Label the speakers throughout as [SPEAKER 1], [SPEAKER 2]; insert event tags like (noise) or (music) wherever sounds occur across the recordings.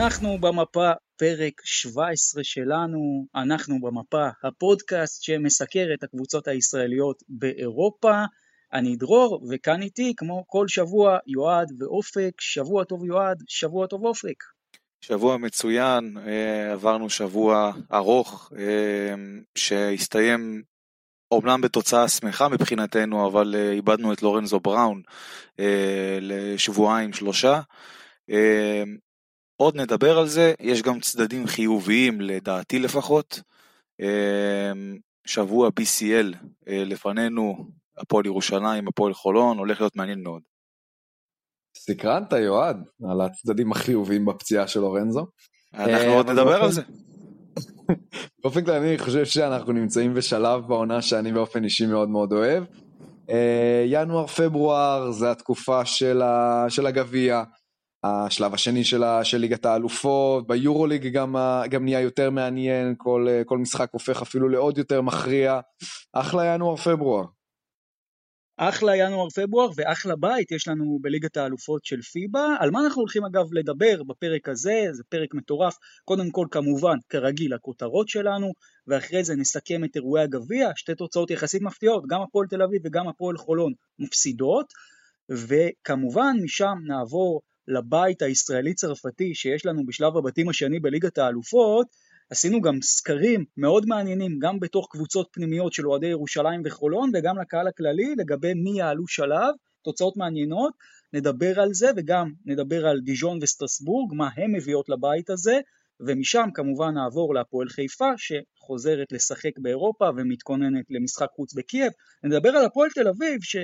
[SPEAKER 1] אנחנו במפה, פרק 17 שלנו, אנחנו במפה, הפודקאסט שמסקר את הקבוצות הישראליות באירופה. אני דרור, וכאן איתי, כמו כל שבוע, יועד ואופק. שבוע טוב יועד, שבוע טוב אופק.
[SPEAKER 2] שבוע מצוין, אה, עברנו שבוע ארוך אה, שהסתיים אומנם בתוצאה שמחה מבחינתנו, אבל אה, איבדנו את לורנזו בראון לשבועיים שלושה. עוד נדבר על זה, יש גם צדדים חיוביים לדעתי לפחות. שבוע BCL לפנינו, הפועל ירושלים, הפועל חולון, הולך להיות מעניין מאוד.
[SPEAKER 3] סקרנת יועד על הצדדים החיוביים בפציעה של לורנזו.
[SPEAKER 2] אנחנו עוד נדבר על זה. (laughs)
[SPEAKER 3] באופן כללי אני חושב שאנחנו נמצאים בשלב בעונה שאני באופן אישי מאוד מאוד אוהב. ינואר פברואר זה התקופה של הגביע. השלב השני של, ליגת האלופות, ביורוליג גם, גם נהיה יותר מעניין, כל, כל משחק הופך אפילו לעוד יותר מכריע. אחלה ינואר פברואר.
[SPEAKER 1] אחלה ינואר פברואר ואחלה בית יש לנו בליגת האלופות של פיבה. על מה אנחנו הולכים אגב לדבר בפרק הזה? זה פרק מטורף. קודם כל כמובן, כרגיל, הכותרות שלנו, ואחרי זה נסכם את אירועי הגביע, שתי תוצאות יחסית מפתיעות, גם הפועל תל אביב וגם הפועל חולון מפסידות, וכמובן משם נעבור לבית הישראלי-צרפתי שיש לנו בשלב הבתים השני בליגת האלופות, עשינו גם סקרים מאוד מעניינים גם בתוך קבוצות פנימיות של אוהדי ירושלים וחולון וגם לקהל הכללי לגבי מי יעלו שלב, תוצאות מעניינות, נדבר על זה וגם נדבר על דיז'ון וסטרסבורג, מה הן מביאות לבית הזה, ומשם כמובן נעבור להפועל חיפה שחוזרת לשחק באירופה ומתכוננת למשחק חוץ בקייב, נדבר על הפועל תל אביב ש...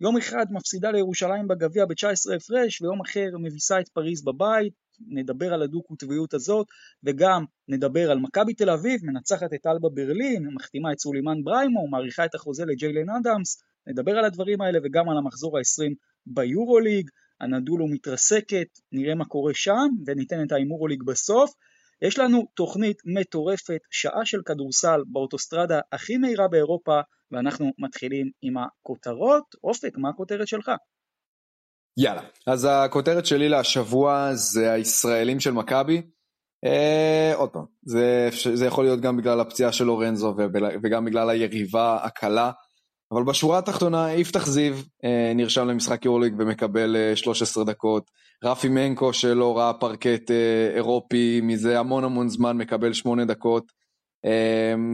[SPEAKER 1] יום אחד מפסידה לירושלים בגביע ב-19 הפרש ויום אחר מביסה את פריז בבית, נדבר על הדו-קוטביות הזאת וגם נדבר על מכבי תל אביב, מנצחת את אלבה ברלין, מחתימה את סולימן בריימו, מאריכה את החוזה לג'יילן אדמס, נדבר על הדברים האלה וגם על המחזור ה-20 ביורוליג, הנדולו מתרסקת, נראה מה קורה שם וניתן את ההימורוליג בסוף. יש לנו תוכנית מטורפת, שעה של כדורסל באוטוסטרדה הכי מהירה באירופה ואנחנו מתחילים עם הכותרות. אופק, מה הכותרת שלך?
[SPEAKER 3] יאללה, אז הכותרת שלי להשבוע זה הישראלים של מכבי. אה, עוד פעם, זה, זה יכול להיות גם בגלל הפציעה של לורנזו וגם בגלל היריבה הקלה, אבל בשורה התחתונה יפתח זיו אה, נרשם למשחק יורליג ומקבל אה, 13 דקות, רפי מנקו שלא ראה פרקט אה, אירופי מזה המון המון זמן מקבל 8 דקות,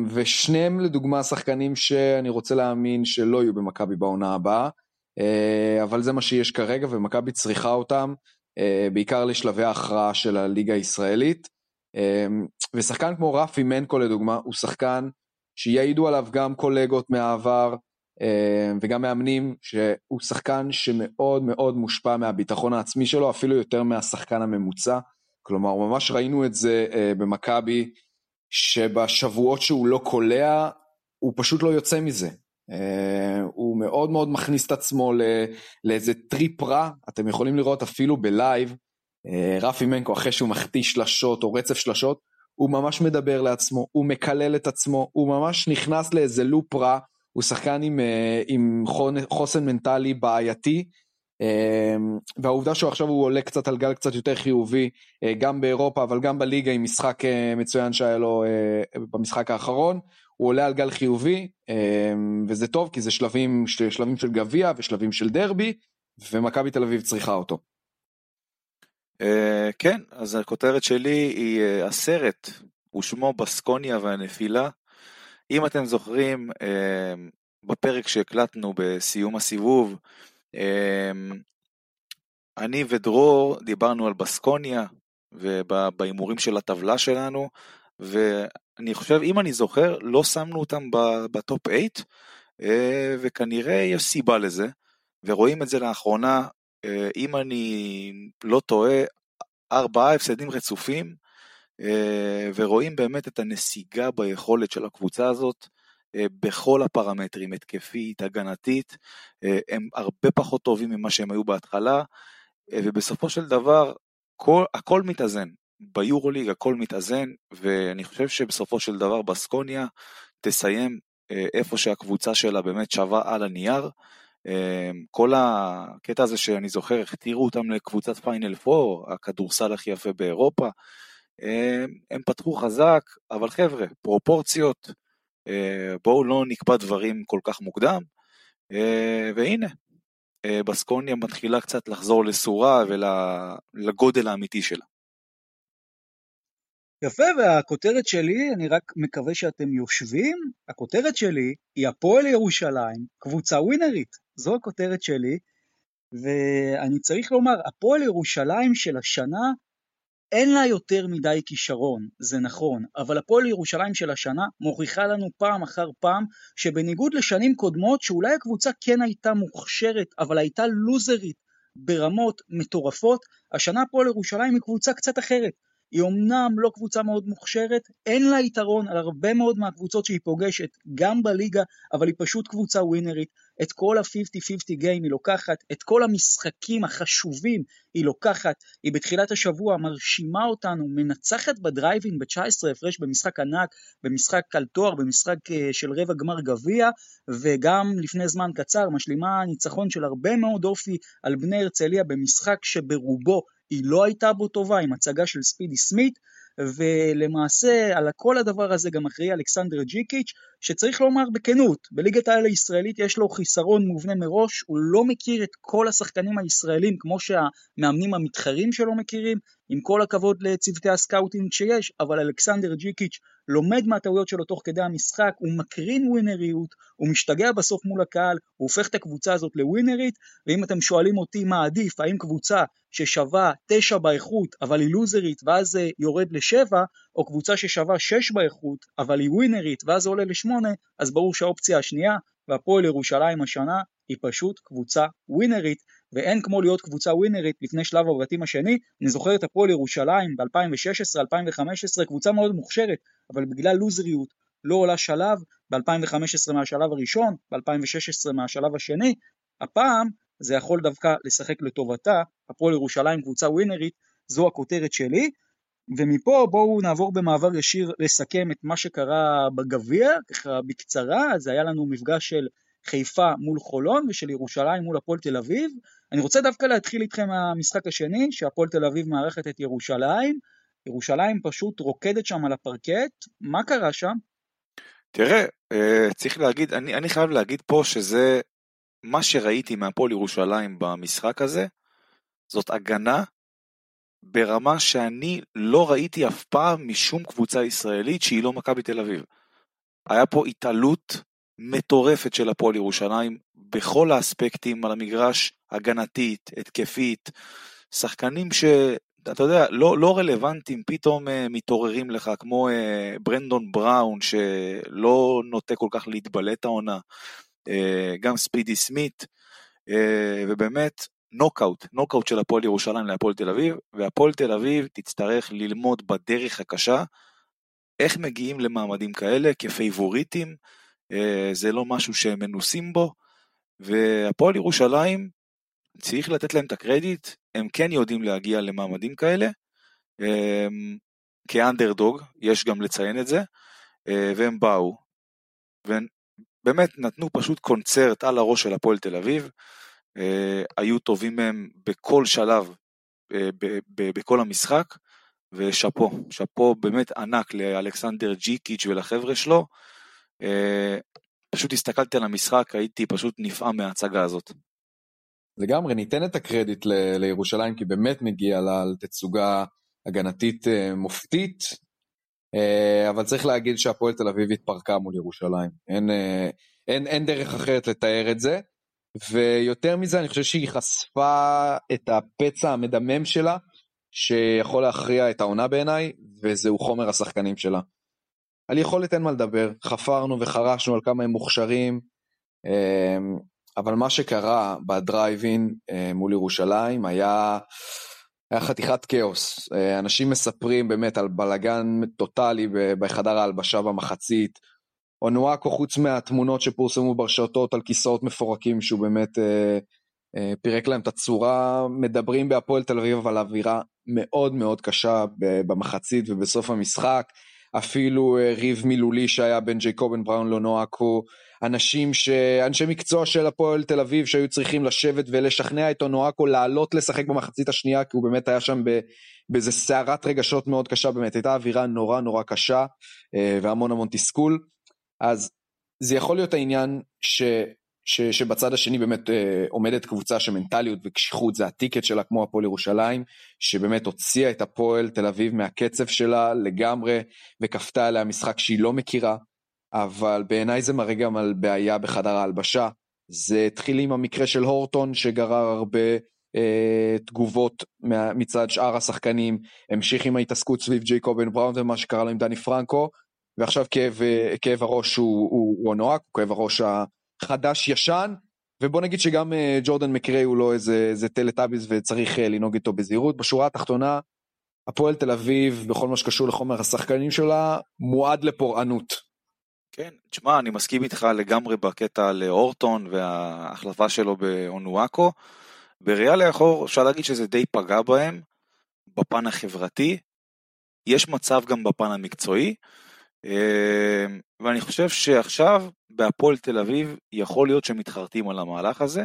[SPEAKER 3] ושניהם לדוגמה שחקנים שאני רוצה להאמין שלא יהיו במכבי בעונה הבאה, אה, אבל זה מה שיש כרגע ומכבי צריכה אותם, אה, בעיקר לשלבי ההכרעה של הליגה הישראלית. אמ, ושחקן כמו רפי מנקו לדוגמה, הוא שחקן שיעידו עליו גם קולגות מהעבר אה, וגם מאמנים, שהוא שחקן שמאוד מאוד מושפע מהביטחון העצמי שלו, אפילו יותר מהשחקן הממוצע. כלומר, ממש ראינו את זה במכבי. שבשבועות שהוא לא קולע, הוא פשוט לא יוצא מזה. אה, הוא מאוד מאוד מכניס את עצמו לאיזה טריפ רע, אתם יכולים לראות אפילו ב live, אה, רפי מנקו אחרי שהוא מחטיא שלשות או רצף שלשות, הוא ממש מדבר לעצמו, הוא מקלל את עצמו, הוא ממש נכנס לאיזה loop רע, הוא שחקן עם, אה, עם חוסן מנטלי בעייתי, והעובדה שהוא עכשיו הוא עולה קצת על גל קצת יותר חיובי אה, גם באירופה אבל גם בליגה עם משחק אה, מצוין שהיה לו אה, במשחק האחרון הוא עולה על גל חיובי אמ, וזה טוב כי זה שלבים, שלבים של גביע ושלבים של דרבי ומכבי תל אביב צריכה אותו.
[SPEAKER 2] כן אז הכותרת שלי היא הסרט ושמו בסקוניה והנפילה אם אתם זוכרים בפרק שהקלטנו בסיום הסיבוב אמ, אני ודרור דיברנו על בסקוניה ובהימורים של הטבלה שלנו, ואני חושב, אם אני זוכר, לא שמנו אותם בטופ 8, אה, וכנראה יש סיבה לזה, ורואים את זה לאחרונה, אה, אם אני לא טועה, ארבעה הפסדים רצופים, אה, ורואים באמת את הנסיגה ביכולת של הקבוצה הזאת. אה, בכל הפרמטרים, התקפית, הגנתית, אה, הם הרבה פחות טובים ממה שהם היו בהתחלה, אה, ובסופו של דבר כל, הכל מתאזן. ביורוליג הכל מתאזן, ואני חושב שבסופו של דבר בסקוניה תסיים איפה שהקבוצה שלה באמת שווה על הנייר, כל הקטע הזה שאני זוכר, הכתירו אותם לקבוצת פיינל 4, הכדורסל הכי יפה באירופה. הם פתחו חזק, אבל חבר'ה, פרופורציות, בואו לא נקבע דברים כל כך מוקדם, והנה, בסקוניה מתחילה קצת לחזור לסורה ולגודל האמיתי שלה.
[SPEAKER 1] יפה, והכותרת שלי, אני רק מקווה שאתם יושבים, הכותרת שלי היא הפועל ירושלים, קבוצה ווינרית, זו הכותרת שלי, ואני צריך לומר, הפועל ירושלים של השנה, אין לה יותר מדי כישרון, זה נכון, אבל הפועל ירושלים של השנה מוכיחה לנו פעם אחר פעם שבניגוד לשנים קודמות, שאולי הקבוצה כן הייתה מוכשרת, אבל הייתה לוזרית ברמות מטורפות, השנה הפועל ירושלים היא קבוצה קצת אחרת. היא אומנם לא קבוצה מאוד מוכשרת, אין לה יתרון על הרבה מאוד מהקבוצות שהיא פוגשת, גם בליגה, אבל היא פשוט קבוצה ווינרית. את כל ה-50-50 גיים היא לוקחת, את כל המשחקים החשובים היא לוקחת, היא בתחילת השבוע מרשימה אותנו, מנצחת בדרייבין ב-19 הפרש במשחק ענק, במשחק על תואר, במשחק אה, של רבע גמר גביע, וגם לפני זמן קצר משלימה ניצחון של הרבה מאוד אופי על בני הרצליה במשחק שברובו היא לא הייתה בו טובה עם הצגה של ספידי סמית, ולמעשה על כל הדבר הזה גם אחראי אלכסנדר ג'יקיץ', שצריך לומר בכנות, בליגת העל הישראלית יש לו חיסרון מובנה מראש, הוא לא מכיר את כל השחקנים הישראלים כמו שהמאמנים המתחרים שלו מכירים, עם כל הכבוד לצוותי ה scouting שיש, אבל אלכסנדר ג'יקיץ' לומד מהטעויות שלו תוך כדי המשחק, הוא מקרין ווינריות, הוא משתגע בסוף מול הקהל, הוא הופך את הקבוצה הזאת לווינרית, ואם אתם שואלים אותי מה עדיף, האם קבוצה ששווה תשע באיכות אבל היא לוזרית ואז זה יורד לשבע, או קבוצה ששווה שש באיכות אבל היא ווינרית ואז זה עולה לשמונה, אז ברור שהאופציה השנייה, והפועל ירושלים השנה, היא פשוט קבוצה ווינרית, ואין כמו להיות קבוצה ווינרית לפני שלב הבתים השני. אני זוכר את הפועל ירושלים ב-2016-2015, קבוצה מאוד מוכשרת, אבל בגלל לוזריות לא עולה שלב, ב-2015 מהשלב הראשון, ב-2016 מהשלב השני, הפעם זה יכול דווקא לשחק לטובתה, הפועל ירושלים קבוצה ווינרית, זו הכותרת שלי, ומפה בואו נעבור במעבר ישיר לסכם את מה שקרה בגביע, ככה בקצרה, זה היה לנו מפגש של חיפה מול חולון ושל ירושלים מול הפועל תל אביב. אני רוצה דווקא להתחיל איתכם מהמשחק השני, שהפועל תל אביב מארחת את ירושלים. ירושלים פשוט רוקדת שם על הפרקט, מה קרה שם?
[SPEAKER 2] תראה, אה, צריך להגיד, אני, אני חייב להגיד פה שזה מה שראיתי מהפועל ירושלים במשחק הזה, זאת הגנה ברמה שאני לא ראיתי אף פעם משום קבוצה ישראלית שהיא לא מכבי תל אביב. היה פה התעלות מטורפת של הפועל ירושלים בכל האספקטים על המגרש, הגנתית, התקפית, שחקנים שאתה יודע, לא, לא רלוונטיים, פתאום uh, מתעוררים לך, כמו uh, ברנדון בראון, שלא נוטה כל כך להתבלט העונה, uh, גם ספידי סמית, uh, ובאמת, נוקאוט, נוקאוט של הפועל ירושלים להפועל תל אביב, והפועל תל אביב תצטרך ללמוד בדרך הקשה איך מגיעים למעמדים כאלה כפייבוריטים, זה לא משהו שהם מנוסים בו, והפועל ירושלים, צריך לתת להם את הקרדיט, הם כן יודעים להגיע למעמדים כאלה, אמ, כאנדרדוג, יש גם לציין את זה, אה, והם באו, ובאמת נתנו פשוט קונצרט על הראש של הפועל תל אביב, אה, היו טובים מהם בכל שלב, בכל המשחק, ושאפו, שאפו באמת ענק לאלכסנדר ג'יקיץ' ולחבר'ה שלו, אה, פשוט הסתכלתי על המשחק, הייתי פשוט נפעם מההצגה הזאת.
[SPEAKER 3] לגמרי, ניתן את הקרדיט ל- לירושלים, כי באמת מגיע לה לתצוגה הגנתית אה, מופתית, אה, אבל צריך להגיד שהפועל תל אביב התפרקה מול ירושלים. אין, אין, אין דרך אחרת לתאר את זה, ויותר מזה, אני חושב שהיא חשפה את הפצע המדמם שלה, שיכול להכריע את העונה בעיניי, וזהו חומר השחקנים שלה. על יכולת אין מה לדבר, חפרנו וחרשנו על כמה הם מוכשרים, אמ, אבל מה שקרה בדרייבין אה, מול ירושלים היה, היה חתיכת כאוס. אה, אנשים מספרים באמת על בלאגן טוטאלי בחדר ההלבשה במחצית. אונואקו, חוץ מהתמונות שפורסמו ברשתות על כיסאות מפורקים, שהוא באמת אה, פירק להם את הצורה, מדברים בהפועל תל אביב על אווירה מאוד מאוד קשה במחצית ובסוף המשחק. אפילו אה, ריב מילולי שהיה בין ג'ייקובן בראון לנועקו, אנשים ש... אנשי מקצוע של הפועל תל אביב שהיו צריכים לשבת ולשכנע את אונואקו לעלות לשחק במחצית השנייה כי הוא באמת היה שם. באיזה סערת רגשות מאוד קשה באמת הייתה אווירה נורא נורא קשה אה, והמון המון תסכול אז זה יכול להיות העניין ש... ש... שבצד השני באמת אה, עומדת קבוצה שמנטליות וקשיחות זה הטיקט שלה כמו הפועל ירושלים שבאמת הוציאה את הפועל תל אביב מהקצב שלה לגמרי וכפתה עליה משחק שהיא לא מכירה אבל בעיניי זה מראה גם על בעיה בחדר ההלבשה. זה התחיל עם המקרה של הורטון שגרר הרבה אה, תגובות מצד שאר השחקנים, המשיך עם ההתעסקות סביב ג'ייקובן בראון ומה שקרה לו עם דני פרנקו, ועכשיו כאב, אה, כאב הראש הוא, הוא, הוא הנוהק, הוא כאב הראש החדש-ישן, ובוא נגיד שגם אה, ג'ורדן מקריי הוא לא איזה, איזה טלטאביס וצריך אה, לנהוג איתו בזהירות. בשורה התחתונה, הפועל תל אביב, בכל מה שקשור לחומר השחקנים שלה, מועד לפורענות.
[SPEAKER 2] כן, תשמע, אני מסכים איתך לגמרי בקטע על אורטון וההחלפה שלו באונואקו. בראייה לאחור אפשר להגיד שזה די פגע בהם, בפן החברתי. יש מצב גם בפן המקצועי. ואני חושב שעכשיו בהפועל תל אביב יכול להיות שמתחרטים על המהלך הזה.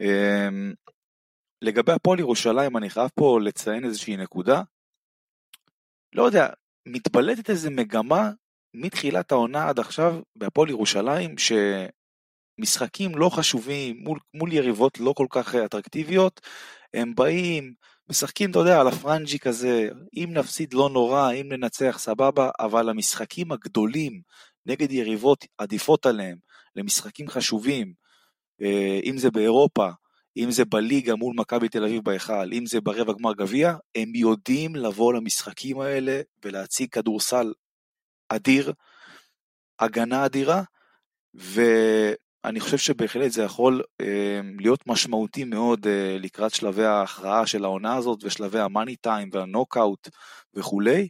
[SPEAKER 2] אה, לגבי הפועל ירושלים אני חייב פה לציין איזושהי נקודה. לא יודע, מתבלטת איזה מגמה מתחילת העונה עד עכשיו בהפועל ירושלים, שמשחקים לא חשובים מול, מול יריבות לא כל כך אטרקטיביות, הם באים, משחקים, אתה יודע, על הפרנג'י כזה, אם נפסיד לא נורא, אם ננצח סבבה, אבל המשחקים הגדולים נגד יריבות עדיפות עליהם, למשחקים חשובים, אה, אם זה באירופה, אם זה בליגה מול מכבי תל אביב בהיכל, אם זה ברבע גמר גביע, הם יודעים לבוא למשחקים האלה ולהציג כדורסל אדיר, הגנה אדירה, ואני חושב שבהחלט זה יכול אה, להיות משמעותי מאוד אה, לקראת שלבי ההכרעה של העונה הזאת ושלבי המאני טיים והנוקאוט וכולי,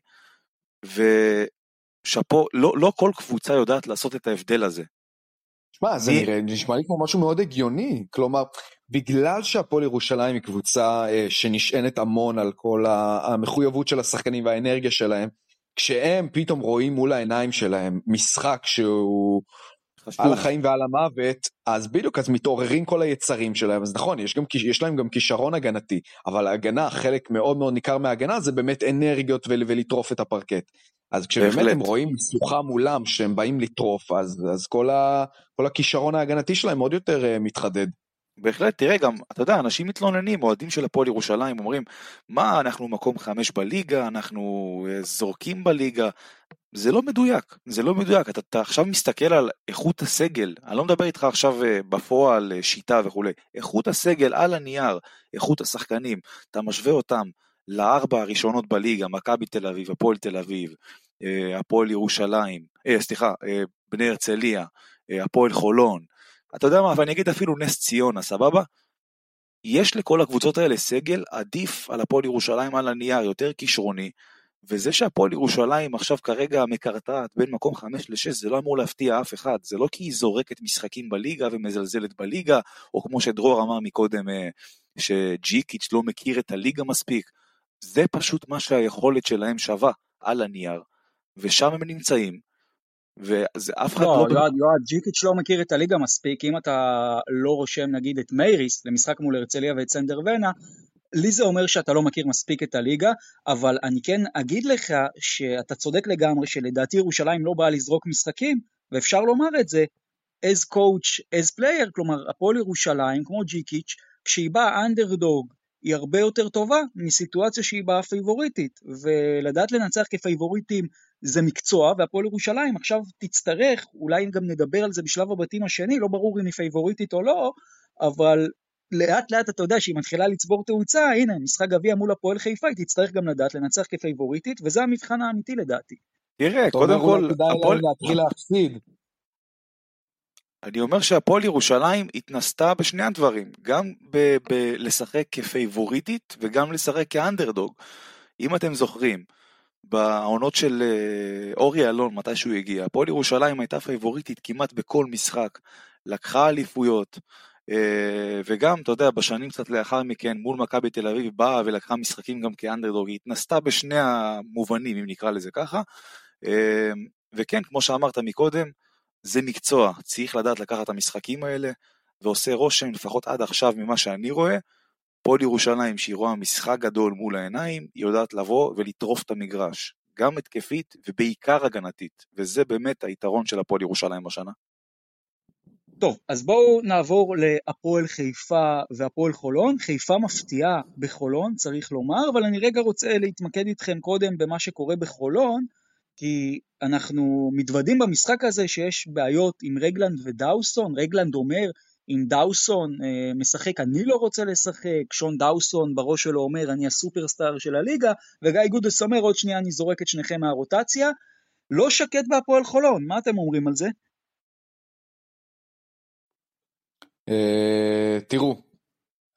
[SPEAKER 2] ושאפו, לא, לא כל קבוצה יודעת לעשות את ההבדל הזה.
[SPEAKER 3] שמע, זה נראה, נשמע לי כמו משהו מאוד הגיוני, כלומר, בגלל שהפועל ירושלים היא קבוצה אה, שנשענת המון על כל המחויבות של השחקנים והאנרגיה שלהם, כשהם פתאום רואים מול העיניים שלהם משחק שהוא חשוב. על החיים ועל המוות, אז בדיוק, אז מתעוררים כל היצרים שלהם, אז נכון, יש, גם, יש להם גם כישרון הגנתי, אבל ההגנה, חלק מאוד מאוד ניכר מההגנה זה באמת אנרגיות ולטרוף את הפרקט. אז כשבאמת בהחלט. הם רואים משוכה מולם שהם באים לטרוף, אז, אז כל, ה, כל הכישרון ההגנתי שלהם עוד יותר uh, מתחדד.
[SPEAKER 2] בהחלט, תראה גם, אתה יודע, אנשים מתלוננים, אוהדים של הפועל ירושלים, אומרים, מה, אנחנו מקום חמש בליגה, אנחנו אה, זורקים בליגה. זה לא מדויק, זה לא מדויק, אתה, אתה עכשיו מסתכל על איכות הסגל, אני לא מדבר איתך עכשיו אה, בפועל אה, שיטה וכולי, איכות הסגל על הנייר, איכות השחקנים, אתה משווה אותם לארבע הראשונות בליגה, מכבי תל אביב, הפועל תל אביב, הפועל ירושלים, אה, סליחה, בני הרצליה, הפועל חולון, אתה יודע מה, ואני אגיד אפילו נס ציונה, סבבה? יש לכל הקבוצות האלה סגל עדיף על הפועל ירושלים על הנייר, יותר כישרוני, וזה שהפועל ירושלים עכשיו כרגע מקרטעת בין מקום 5 ל-6 זה לא אמור להפתיע אף אחד, זה לא כי היא זורקת משחקים בליגה ומזלזלת בליגה, או כמו שדרור אמר מקודם, אה, שג'יקיץ' לא מכיר את הליגה מספיק, זה פשוט מה שהיכולת שלהם שווה על הנייר, ושם הם נמצאים, וזה אף אחד
[SPEAKER 1] לא...
[SPEAKER 2] לא...
[SPEAKER 1] יועד, ג'יקיץ' לא מכיר את הליגה מספיק, אם אתה לא רושם נגיד את מייריס למשחק מול הרצליה ואת סנדר ונה, לי זה אומר שאתה לא מכיר מספיק את הליגה, אבל אני כן אגיד לך שאתה צודק לגמרי שלדעתי ירושלים לא באה לזרוק משחקים, ואפשר לומר את זה, as coach, as player, כלומר הפועל ירושלים, כמו ג'יקיץ', כשהיא באה אנדרדוג, היא הרבה יותר טובה מסיטואציה שהיא באה פייבוריטית, ולדעת לנצח כפייבוריטים זה מקצוע, והפועל ירושלים עכשיו תצטרך, אולי גם נדבר על זה בשלב הבתים השני, לא ברור אם היא פייבוריטית או לא, אבל לאט לאט אתה יודע שהיא מתחילה לצבור תאוצה, הנה, משחק גביע מול הפועל חיפה, היא תצטרך גם לדעת לנצח כפייבוריטית, וזה המבחן האמיתי לדעתי.
[SPEAKER 2] תראה, קודם כל,
[SPEAKER 3] הפועל... להתחיל להפסיד.
[SPEAKER 2] אני אומר שהפועל ירושלים התנסתה בשני הדברים, גם ב- ב- לשחק כפייבוריטית וגם לשחק כאנדרדוג. אם אתם זוכרים, בעונות של אה, אורי אלון, מתי שהוא הגיע, הפועל ירושלים הייתה פייבוריטית כמעט בכל משחק, לקחה אליפויות, אה, וגם, אתה יודע, בשנים קצת לאחר מכן, מול מכבי תל אביב, באה ולקחה משחקים גם כאנדרדוג, היא התנסתה בשני המובנים, אם נקרא לזה ככה. אה, וכן, כמו שאמרת מקודם, זה מקצוע, צריך לדעת לקחת את המשחקים האלה, ועושה רושם, לפחות עד עכשיו ממה שאני רואה, פועל ירושלים שהיא רואה משחק גדול מול העיניים, היא יודעת לבוא ולטרוף את המגרש, גם התקפית ובעיקר הגנתית, וזה באמת היתרון של הפועל ירושלים השנה.
[SPEAKER 1] טוב, אז בואו נעבור להפועל חיפה והפועל חולון. חיפה מפתיעה בחולון, צריך לומר, אבל אני רגע רוצה להתמקד איתכם קודם במה שקורה בחולון, כי אנחנו מתוודים במשחק הזה שיש בעיות עם רגלנד ודאוסון, רגלנד אומר אם דאוסון אה, משחק אני לא רוצה לשחק, שון דאוסון בראש שלו אומר אני הסופרסטאר של הליגה, וגיא גודס אומר עוד שנייה אני זורק את שניכם מהרוטציה. לא שקט בהפועל חולון, מה אתם אומרים על זה?
[SPEAKER 3] אה, תראו,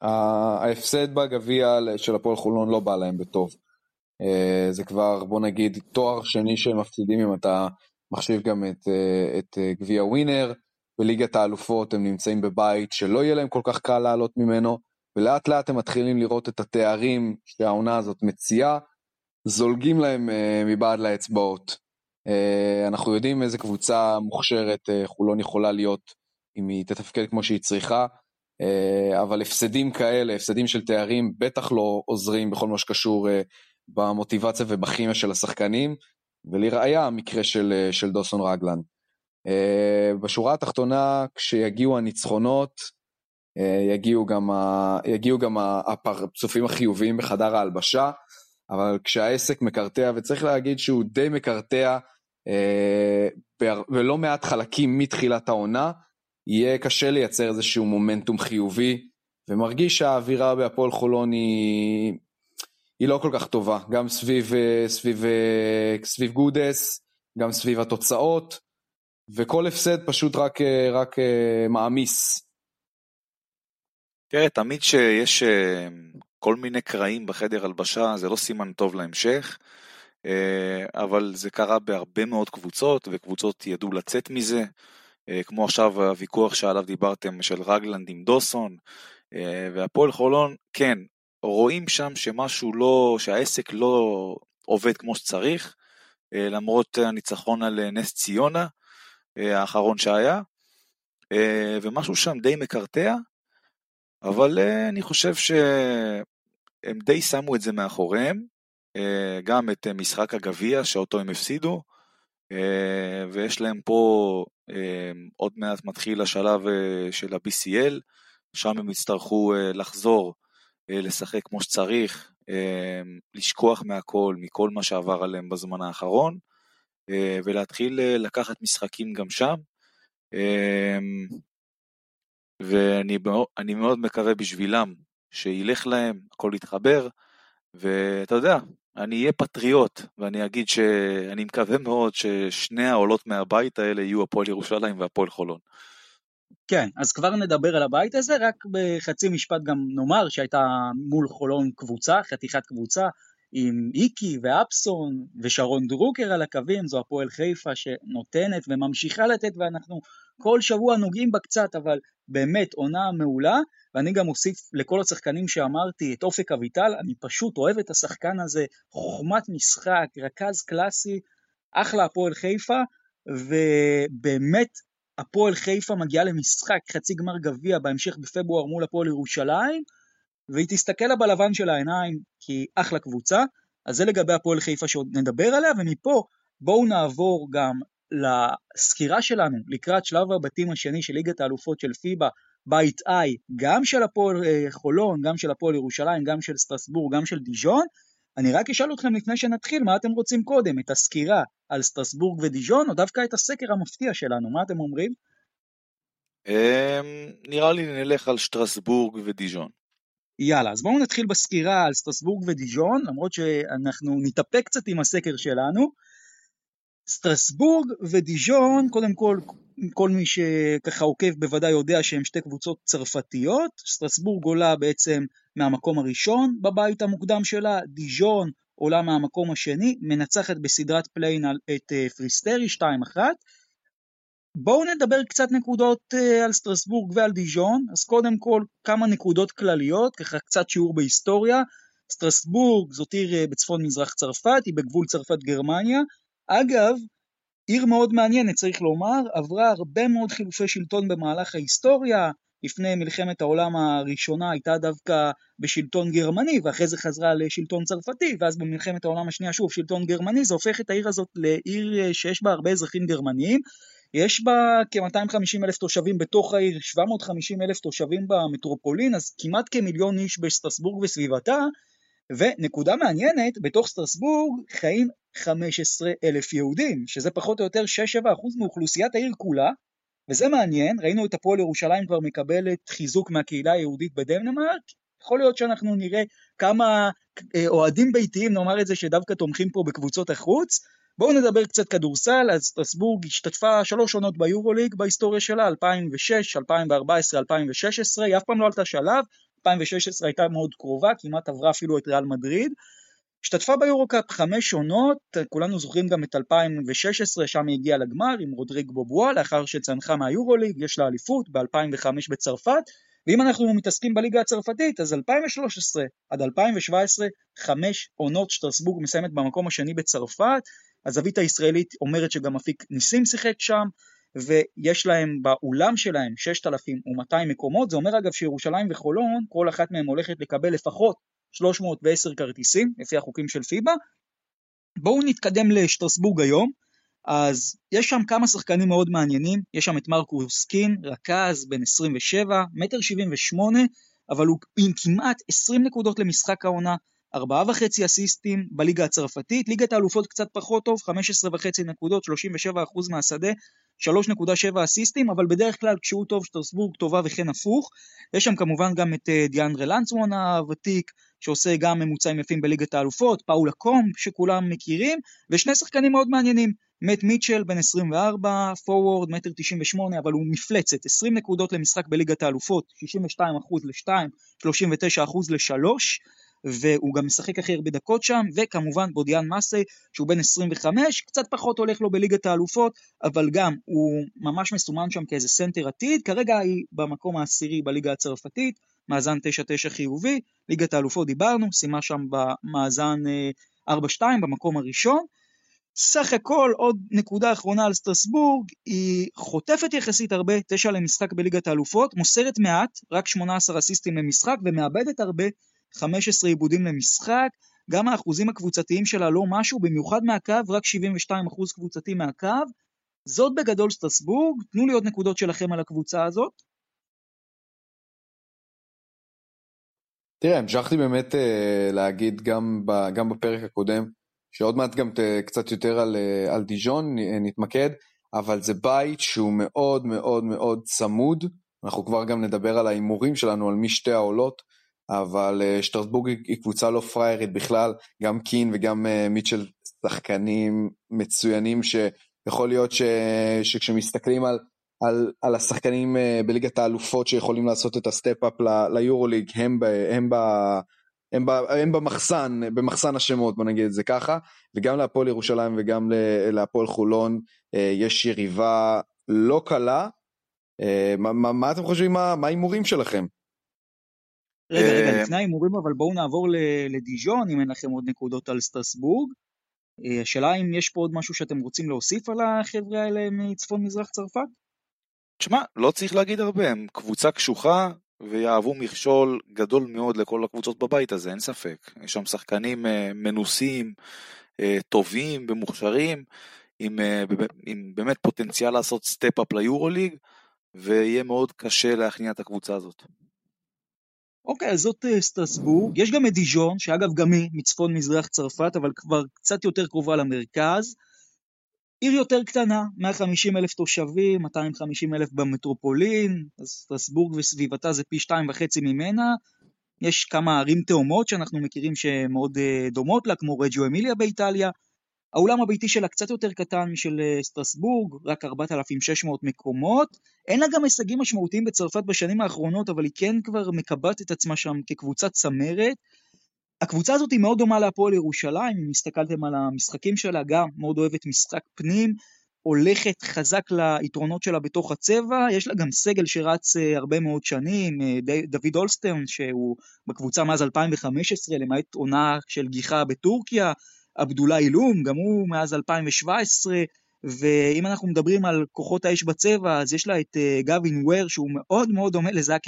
[SPEAKER 3] ההפסד בגביע של הפועל חולון לא בא להם בטוב. אה, זה כבר, בוא נגיד, תואר שני שהם מפסידים אם אתה מחשיב גם את גביע ווינר. בליגת האלופות הם נמצאים בבית שלא יהיה להם כל כך קל לעלות ממנו, ולאט לאט הם מתחילים לראות את התארים שהעונה הזאת מציעה, זולגים להם מבעד לאצבעות. אנחנו יודעים איזה קבוצה מוכשרת חולון יכולה להיות אם היא תתפקד כמו שהיא צריכה, אה, אבל הפסדים כאלה, הפסדים של תארים, בטח לא עוזרים בכל מה שקשור אה, במוטיבציה ובכימיה של השחקנים, ולראיה המקרה של, אה, של דוסון רגלן. בשורה התחתונה, כשיגיעו הניצחונות, יגיעו גם, ה, יגיעו גם הפרצופים החיוביים בחדר ההלבשה, אבל כשהעסק מקרטע, וצריך להגיד שהוא די מקרטע ולא מעט חלקים מתחילת העונה, יהיה קשה לייצר איזשהו מומנטום חיובי, ומרגיש שהאווירה בהפועל חולון היא, היא לא כל כך טובה, גם סביב, סביב, סביב גודס, גם סביב התוצאות, וכל הפסד פשוט רק, רק מעמיס.
[SPEAKER 2] תראה, תמיד שיש אה, כל מיני קרעים בחדר הלבשה, זה לא סימן טוב להמשך, אה, אבל זה קרה בהרבה מאוד קבוצות, וקבוצות ידעו לצאת מזה. אה, כמו עכשיו הוויכוח שעליו דיברתם של רגלנד עם דוסון, אה, והפועל חולון, כן, רואים שם שמשהו לא, שהעסק לא עובד כמו שצריך, אה, למרות הניצחון על נס ציונה האחרון שהיה, ומשהו שם די מקרטע, אבל אני חושב שהם די שמו את זה מאחוריהם, גם את משחק הגביע שאותו הם הפסידו, ויש להם פה עוד מעט מתחיל השלב אה, של ה-BCL, שם הם יצטרכו אה, לחזור אה, לשחק כמו שצריך, לשכוח מהכל, מכל מה שעבר עליהם בזמן האחרון, ולהתחיל לקחת משחקים גם שם. אמ, ואני מאוד מקווה בשבילם שילך להם, הכל יתחבר, ואתה יודע, אני אהיה פטריוט, ואני אגיד שאני מקווה מאוד ששני העולות מהבית האלה יהיו הפועל ירושלים והפועל חולון.
[SPEAKER 1] כן, אז כבר נדבר על הבית הזה, רק בחצי משפט גם נאמר שהייתה מול חולון קבוצה, חתיכת קבוצה, עם איקי ואפסון ושרון דרוקר על הקווים, זו הפועל חיפה שנותנת וממשיכה לתת, ואנחנו כל שבוע נוגעים בה קצת, אבל באמת עונה מעולה, ואני גם אוסיף לכל השחקנים שאמרתי את אופק אביטל, אני פשוט אוהב את השחקן הזה, חוכמת משחק, רכז קלאסי, אחלה הפועל חיפה, ובאמת הפועל חיפה מגיעה למשחק חצי גמר גביע בהמשך בפברואר מול הפועל ירושלים, והיא תסתכל לה בלבן של העיניים, כי אחלה קבוצה. אז זה לגבי הפועל חיפה שעוד נדבר עליה, ומפה בואו נעבור גם לסקירה שלנו לקראת שלב הבתים השני של ליגת האלופות של פיבה, בית איי, גם של הפועל אה, חולון, גם של הפועל ירושלים, גם של סטרסבורג, גם של דיז'ון. אני רק אשאל אתכם לפני שנתחיל, מה אתם רוצים קודם, את הסקירה על סטרסבורג ודיז'ון, או דווקא את הסקר המפתיע שלנו, מה אתם אומרים?
[SPEAKER 2] אמ, נראה לי נלך על סטרסבורג ודיז'ון.
[SPEAKER 1] יאללה, אז בואו נתחיל בסקירה על סטרסבורג ודיז'ון, למרות שאנחנו נתאפק קצת עם הסקר שלנו. סטרסבורג ודיז'ון, קודם כל, כל מי שככה עוקב בוודאי יודע שהם שתי קבוצות צרפתיות. סטרסבורג עולה בעצם מהמקום הראשון בבית המוקדם שלה, דיז'ון עולה מהמקום השני, מנצחת בסדרת play-in את אה, פריסטרי 2-1. בואו נדבר קצת נקודות אה, על סטרסבורג ועל דיז'ון, אז קודם כל כמה נקודות כלליות, ככה קצת שיעור בהיסטוריה. סטרסבורג זאת עיר אה, בצפון מזרח צרפת, היא בגבול צרפת-גרמניה. אגב, עיר מאוד מעניינת, צריך לומר, עברה הרבה מאוד חילופי שלטון במהלך ההיסטוריה, לפני מלחמת העולם הראשונה הייתה דווקא בשלטון גרמני, ואחרי זה חזרה לשלטון צרפתי, ואז במלחמת העולם השנייה שוב שלטון גרמני, זה הופך את העיר הזאת לעיר שיש בה הרבה אזרחים גרמניים. יש בה כ-250 אלף תושבים בתוך העיר, 750 אלף תושבים במטרופולין, אז כמעט כמיליון איש בסטרסבורג וסביבתה, ונקודה מעניינת, בתוך סטרסבורג חיים 15 אלף יהודים, שזה פחות או יותר 6-7% מאוכלוסיית העיר כולה, וזה מעניין, ראינו את הפועל ירושלים כבר מקבלת חיזוק מהקהילה היהודית בדנמרק, יכול להיות שאנחנו נראה כמה אה, אוהדים ביתיים, נאמר את זה, שדווקא תומכים פה בקבוצות החוץ. בואו נדבר קצת כדורסל, אז סטרסבורג השתתפה שלוש עונות ביורוליג בהיסטוריה שלה, 2006, 2014, 2016, היא אף פעם לא עלתה שלב, 2016 הייתה מאוד קרובה, כמעט עברה אפילו את ריאל מדריד. השתתפה ביורוקאפ חמש עונות, כולנו זוכרים גם את 2016, שם היא הגיעה לגמר עם רודריג בובואה, לאחר שצנחה מהיורוליג, יש לה אליפות ב-2005 בצרפת, ואם אנחנו מתעסקים בליגה הצרפתית, אז 2013 עד 2017, חמש עונות שטרסבורג מסיימת במקום השני בצרפת, הזווית הישראלית אומרת שגם אפיק ניסים שיחק שם, ויש להם באולם שלהם 6,200 מקומות, זה אומר אגב שירושלים וחולון, כל אחת מהן הולכת לקבל לפחות 310 כרטיסים, לפי החוקים של פיבה. בואו נתקדם לשטרסבורג היום. אז יש שם כמה שחקנים מאוד מעניינים, יש שם את מרקוס קין, רכז, בן 27, מטר 78, אבל הוא עם כמעט 20 נקודות למשחק העונה, ארבעה וחצי אסיסטים בליגה הצרפתית, ליגת האלופות קצת פחות טוב, 15 וחצי נקודות, 37 אחוז מהשדה, 3.7 אסיסטים, אבל בדרך כלל כשהוא טוב שטרסבורג טובה וכן הפוך. יש שם כמובן גם את אה, דיאנדרה לנצוון הוותיק, שעושה גם ממוצעים יפים בליגת האלופות, פאולה קום שכולם מכירים, ושני שחקנים מאוד מעניינים, מת מיטשל בן 24, פורוורד, מטר 98, אבל הוא מפלצת, 20 נקודות למשחק בליגת האלופות, 62% ל-2, 39% ל-3, והוא גם משחק הכי הרבה דקות שם, וכמובן בודיאן מסה, שהוא בן 25, קצת פחות הולך לו בליגת האלופות, אבל גם הוא ממש מסומן שם כאיזה סנטר עתיד, כרגע היא במקום העשירי בליגה הצרפתית, מאזן 9-9 חיובי, ליגת האלופות דיברנו, סיימה שם במאזן 4-2 אה, במקום הראשון. סך הכל עוד נקודה אחרונה על סטרסבורג, היא חוטפת יחסית הרבה, 9 למשחק בליגת האלופות, מוסרת מעט, רק 18 אסיסטים למשחק, ומאבדת הרבה, 15 עיבודים למשחק, גם האחוזים הקבוצתיים שלה לא משהו, במיוחד מהקו, רק 72 אחוז קבוצתי מהקו. זאת בגדול סטרסבורג, תנו לי עוד נקודות שלכם על הקבוצה הזאת.
[SPEAKER 3] תראה, המשכתי באמת uh, להגיד גם, ב, גם בפרק הקודם, שעוד מעט גם ת, קצת יותר על, uh, על דיז'ון נתמקד, אבל זה בית שהוא מאוד מאוד מאוד צמוד, אנחנו כבר גם נדבר על ההימורים שלנו, על מי שתי העולות, אבל אה, שטרסבורג היא קבוצה לא פריירית בכלל, גם קין וגם אה, מיטשל שחקנים מצוינים שיכול להיות ש, שכשמסתכלים על על, על השחקנים אה, בליגת האלופות שיכולים לעשות את ה step-up ליורוליג, הם, הם, הם, הם במחסן, במחסן השמות, בוא נגיד את זה ככה, וגם להפועל ירושלים וגם להפועל חולון אה, יש יריבה לא קלה. אה, מה, מה, מה אתם חושבים, מה ההימורים שלכם?
[SPEAKER 1] רגע, רגע, לפני ההימורים, אבל בואו נעבור לדיז'ון, אם אין לכם עוד נקודות על סטרסבורג. השאלה אם יש פה עוד משהו שאתם רוצים להוסיף על החבר'ה האלה מצפון מזרח צרפת?
[SPEAKER 2] תשמע, לא צריך להגיד הרבה, הם קבוצה קשוחה ויהוו מכשול גדול מאוד לכל הקבוצות בבית הזה, אין ספק. יש שם שחקנים אה, מנוסים, אה, טובים ומוכשרים, עם, אה, עם באמת פוטנציאל לעשות step-up ליורוליג, ויהיה מאוד קשה להכניע את הקבוצה הזאת.
[SPEAKER 1] אוקיי, אז זאת סטרסבורג. יש גם את דיז'ון, שאגב גם היא מצפון מזרח צרפת, אבל כבר קצת יותר קרובה למרכז. עיר יותר קטנה, 150 אלף תושבים, 250 אלף במטרופולין, אז סטרסבורג וסביבתה זה פי שתיים וחצי ממנה. יש כמה ערים תאומות שאנחנו מכירים שמאוד uh, דומות לה, כמו רג'יו אמיליה באיטליה. האולם הביתי שלה קצת יותר קטן משל uh, סטרסבורג, רק 4,600 מקומות. אין לה גם הישגים משמעותיים בצרפת בשנים האחרונות, אבל היא כן כבר מקבעת את עצמה שם כקבוצת צמרת. הקבוצה הזאת היא מאוד דומה להפועל ירושלים, אם הסתכלתם על המשחקים שלה, גם מאוד אוהבת משחק פנים, הולכת חזק ליתרונות שלה בתוך הצבע, יש לה גם סגל שרץ אה, הרבה מאוד שנים, אה, דוד אולסטרן שהוא בקבוצה מאז 2015 למעט עונה של גיחה בטורקיה, עבדולה אילום, גם הוא מאז 2017, ואם אנחנו מדברים על כוחות האש בצבע, אז יש לה את uh, גווין וויר, שהוא מאוד מאוד דומה לזאק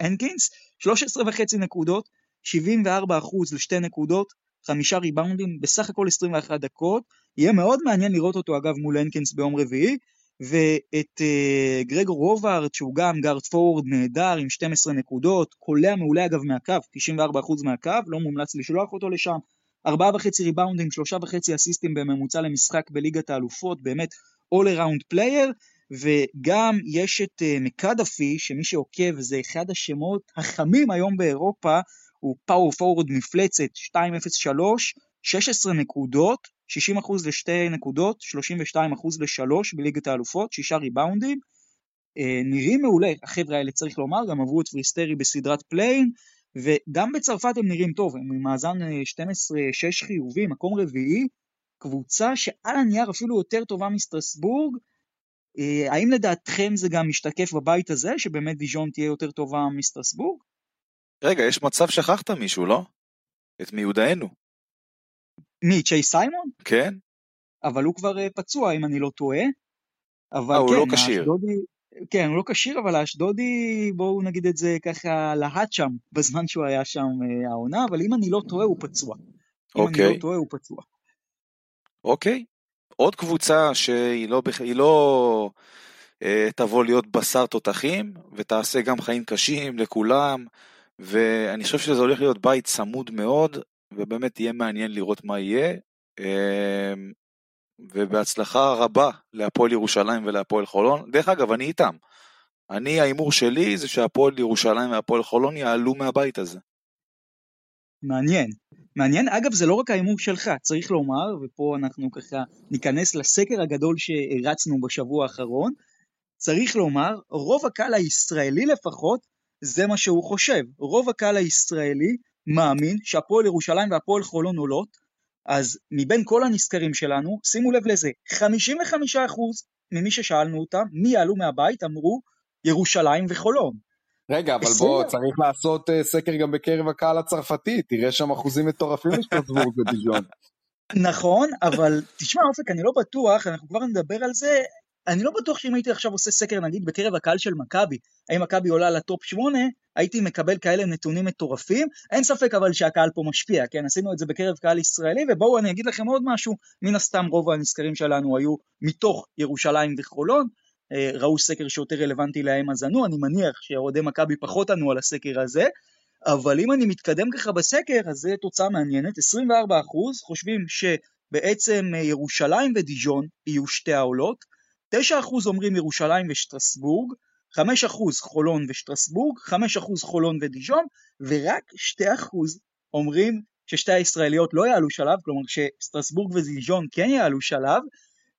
[SPEAKER 1] הנקינס, 13 וחצי נקודות, 74 אחוז לשתי נקודות, חמישה ריבאונדים, בסך הכל 21 דקות. יהיה מאוד מעניין לראות אותו אגב מול הנקינס ביום רביעי. ואת uh, גרגור רובארט שהוא גם גארד פורד נהדר עם 12 נקודות, קולע מעולה אגב מהקו, 94% מהקו, לא מומלץ לשלוח אותו לשם, ארבעה וחצי ריבאונדים, שלושה וחצי אסיסטים בממוצע למשחק בליגת האלופות, באמת all around player, וגם יש את uh, מקדפי, שמי שעוקב זה אחד השמות החמים היום באירופה, הוא פאור פורוד מפלצת 203, 16 נקודות, 60% לשתי נקודות, 32% לשלוש בליגת האלופות, שישה ריבאונדים. אה, נראים מעולה, החבר'ה האלה צריך לומר, גם עברו את פריסטרי בסדרת play-in, וגם בצרפת הם נראים טוב, הם עם מאזן 12-6 אה, חיובי, מקום רביעי, קבוצה שעל הנייר אפילו יותר טובה מסטרסבורג. אה, האם לדעתכם זה גם משתקף בבית הזה, שבאמת דיז'ון תהיה יותר טובה מסטרסבורג?
[SPEAKER 2] רגע, יש מצב שכחת מישהו, לא? את מיודענו.
[SPEAKER 1] מי, צ'יי סיימון?
[SPEAKER 2] כן.
[SPEAKER 1] אבל הוא כבר אה, פצוע, אם אני לא טועה.
[SPEAKER 2] אבל אה, כן, הוא לא כשיר.
[SPEAKER 1] כן, הוא לא כשיר, אבל האשדודי, בואו נגיד את זה ככה, להט שם בזמן שהוא היה שם אה, העונה, אבל אם אני לא טועה, הוא פצוע. אם אוקיי. אני לא טועה, הוא פצוע.
[SPEAKER 2] אוקיי. עוד קבוצה שהיא לא, לא אה, תבוא להיות בשר תותחים, ותעשה גם חיים קשים לכולם, ואני חושב שזה הולך להיות בית צמוד מאוד, ובאמת יהיה מעניין לראות מה יהיה. אמ, ובהצלחה רבה להפועל ירושלים ולהפועל חולון. דרך אגב, אני איתם. אני, ההימור שלי זה שהפועל ירושלים והפועל חולון יעלו מהבית הזה.
[SPEAKER 1] מעניין. מעניין, אגב זה לא רק ההימור שלך, צריך לומר, ופה אנחנו ככה ניכנס לסקר הגדול שהרצנו בשבוע האחרון, צריך לומר, רוב הקהל הישראלי לפחות, זה מה שהוא חושב. רוב הקהל הישראלי מאמין שהפועל ירושלים והפועל חולון עולות, אז מבין כל הנזכרים שלנו, שימו לב לזה, 55% ממי ששאלנו אותם, מי יעלו מהבית, אמרו ירושלים וחולון.
[SPEAKER 3] רגע, אבל בוא, צריך לעשות uh, סקר גם בקרב הקהל הצרפתי, תראה שם אחוזים מטורפים לשטרסבורג ודיז'ון.
[SPEAKER 1] נכון, אבל תשמע אופק, אני לא בטוח, אנחנו כבר נדבר על זה, אני לא בטוח שאם הייתי עכשיו עושה סקר נגיד בקרב הקהל של מכבי, האם מכבי עולה לטופ 8, הייתי מקבל כאלה נתונים מטורפים, אין ספק אבל שהקהל פה משפיע, כן, עשינו את זה בקרב קהל ישראלי, ובואו אני אגיד לכם עוד משהו, מן הסתם רוב הנזכרים שלנו היו מתוך ירושלים וחולון, אה, ראו סקר שיותר רלוונטי להם אז ענו, אני מניח שאוהדי מכבי פחות ענו על הסקר הזה, אבל אם אני מתקדם ככה בסקר, אז זו תוצאה מעניינת, 24% חושבים שבעצם אה, ירושלים ודיז'ון יהיו שתי העולות, 9% אומרים ירושלים ושטרסבורג, 5% חולון ושטרסבורג, 5% חולון ודיז'ון, ורק 2% אומרים ששתי הישראליות לא יעלו שלב, כלומר שסטרסבורג ודיז'ון כן יעלו שלב,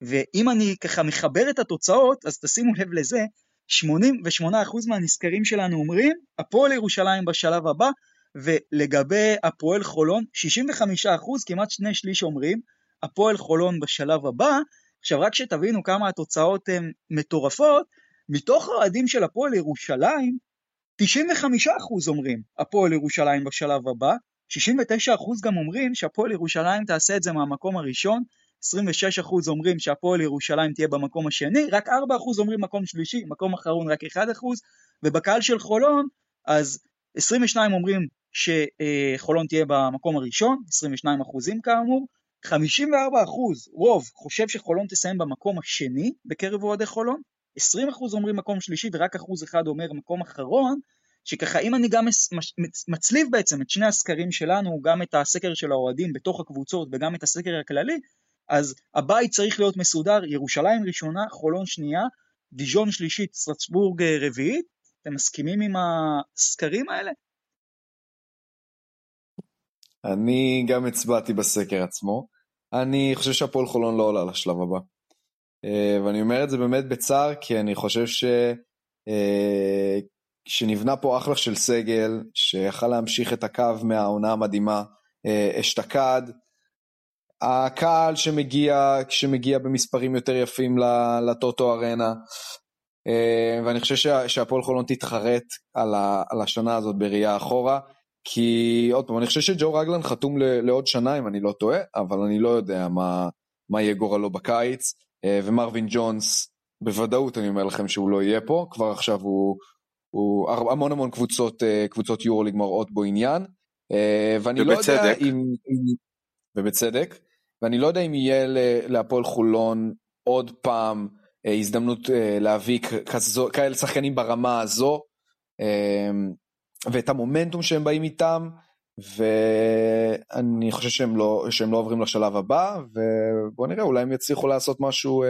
[SPEAKER 1] ואם אני ככה מחבר את התוצאות, אז תשימו לב לזה, 88% מהנזכרים שלנו אומרים, הפועל ירושלים בשלב הבא, ולגבי הפועל חולון, 65%, כמעט שני שליש אומרים, הפועל חולון בשלב הבא, עכשיו רק שתבינו כמה התוצאות הן מטורפות, מתוך האוהדים של הפועל ירושלים, 95% אומרים הפועל ירושלים בשלב הבא, 69% גם אומרים שהפועל ירושלים תעשה את זה מהמקום הראשון, 26% אומרים שהפועל ירושלים תהיה במקום השני, רק 4% אומרים מקום שלישי, מקום אחרון רק 1%, ובקהל של חולון, אז 22 אומרים שחולון תהיה במקום הראשון, 22 אחוזים כאמור, 54 אחוז, רוב, חושב שחולון תסיים במקום השני בקרב אוהדי חולון, 20 אחוז אומרים מקום שלישי ורק אחוז אחד אומר מקום אחרון, שככה אם אני גם מצליב בעצם את שני הסקרים שלנו, גם את הסקר של האוהדים בתוך הקבוצות וגם את הסקר הכללי, אז הבית צריך להיות מסודר, ירושלים ראשונה, חולון שנייה, דיז'ון שלישית, סטרצבורג רביעית, אתם מסכימים עם הסקרים האלה?
[SPEAKER 3] אני גם הצבעתי בסקר עצמו. אני חושב שהפועל חולון לא עולה לשלב הבא. Uh, ואני אומר את זה באמת בצער, כי אני חושב ש... uh, שנבנה פה אחלה של סגל, שיכל להמשיך את הקו מהעונה המדהימה uh, אשתקד. הקהל שמגיע, שמגיע במספרים יותר יפים לטוטו ארנה, ואני חושב שהפועל חולון תתחרט על השנה הזאת בראייה אחורה. כי עוד פעם, אני חושב שג'ו רגלן חתום לעוד שנה אם אני לא טועה, אבל אני לא יודע מה, מה יהיה גורלו בקיץ. ומרווין ג'ונס, בוודאות אני אומר לכם שהוא לא יהיה פה, כבר עכשיו הוא, הוא המון המון קבוצות, קבוצות יורוליג מראות בו עניין. ואני ובצדק. לא יודע אם... ובצדק. ואני לא יודע אם יהיה להפועל חולון עוד פעם הזדמנות להביא כזו, כאלה שחקנים ברמה הזו, ואת המומנטום שהם באים איתם, ואני חושב שהם לא, שהם לא עוברים לשלב הבא, ובוא נראה, אולי הם יצליחו לעשות משהו,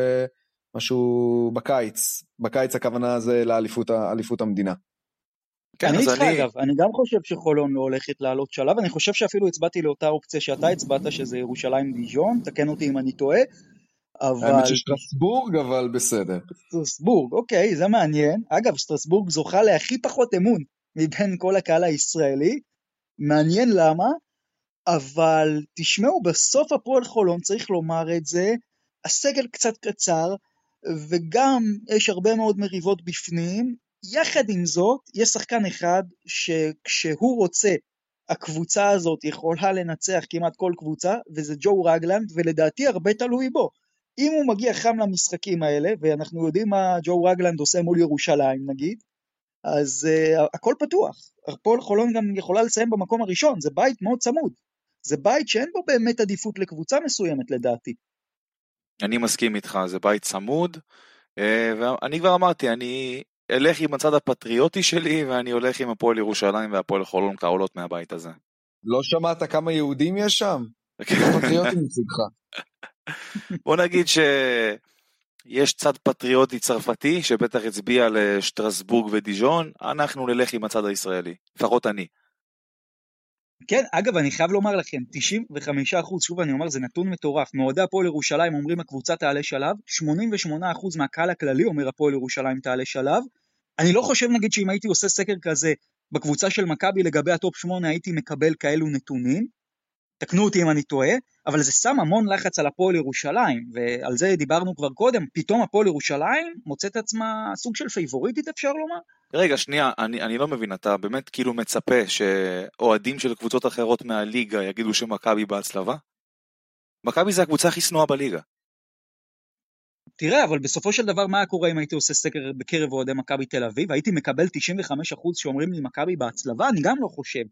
[SPEAKER 3] משהו בקיץ. בקיץ הכוונה זה לאליפות המדינה.
[SPEAKER 1] כן, אני איתך אני... אגב, אני גם חושב שחולון לא הולכת לעלות שלב, אני חושב שאפילו הצבעתי לאותה אופציה שאתה הצבעת, שזה ירושלים דיז'ון, תקן אותי אם אני טועה.
[SPEAKER 3] אבל... האמת ששטרסבורג אבל בסדר.
[SPEAKER 1] שטרסבורג, אוקיי, זה מעניין. אגב, שטרסבורג זוכה להכי פחות אמון מבין כל הקהל הישראלי. מעניין למה, אבל תשמעו, בסוף הפועל חולון, צריך לומר את זה, הסגל קצת קצר, וגם יש הרבה מאוד מריבות בפנים, יחד עם זאת, יש שחקן אחד שכשהוא רוצה, הקבוצה הזאת יכולה לנצח כמעט כל קבוצה, וזה ג'ו רגלנד, ולדעתי הרבה תלוי בו. אם הוא מגיע חם למשחקים האלה, ואנחנו יודעים מה ג'ו רגלנד עושה מול ירושלים נגיד, אז uh, הכל פתוח. הפועל חולון גם יכולה לסיים במקום הראשון, זה בית מאוד צמוד. זה בית שאין בו באמת עדיפות לקבוצה מסוימת לדעתי.
[SPEAKER 2] אני מסכים איתך, זה בית צמוד, אה, ואני כבר אמרתי, אני אלך עם הצד הפטריוטי שלי, ואני הולך עם הפועל ירושלים והפועל חולון כעולות מהבית הזה.
[SPEAKER 3] לא שמעת כמה יהודים יש שם? (laughs) כן. פטריוטים מצדך.
[SPEAKER 2] בוא נגיד שיש צד פטריוטי צרפתי שבטח הצביע לשטרסבורג ודיז'ון, אנחנו נלך עם הצד הישראלי, לפחות אני.
[SPEAKER 1] כן, אגב, אני חייב לומר לכם, 95 אחוז, שוב אני אומר, זה נתון מטורף. מאוהדי הפועל ירושלים אומרים הקבוצה תעלה שלב, 88 אחוז מהקהל הכללי אומר הפועל ירושלים תעלה שלב. אני לא חושב נגיד שאם הייתי עושה סקר כזה בקבוצה של מכבי לגבי הטופ 8 הייתי מקבל כאלו נתונים. תקנו אותי אם אני טועה, אבל זה שם המון לחץ על הפועל ירושלים, ועל זה דיברנו כבר קודם, פתאום הפועל ירושלים מוצאת עצמה סוג של פייבוריטית אפשר לומר?
[SPEAKER 2] רגע, שנייה, אני, אני לא מבין, אתה באמת כאילו מצפה שאוהדים של קבוצות אחרות מהליגה יגידו שמכבי בהצלבה? מכבי זה הקבוצה הכי שנואה בליגה.
[SPEAKER 1] תראה, אבל בסופו של דבר מה היה קורה אם הייתי עושה סקר בקרב אוהדי מכבי תל אביב? הייתי מקבל 95% שאומרים לי מכבי בהצלבה? אני גם לא חושב.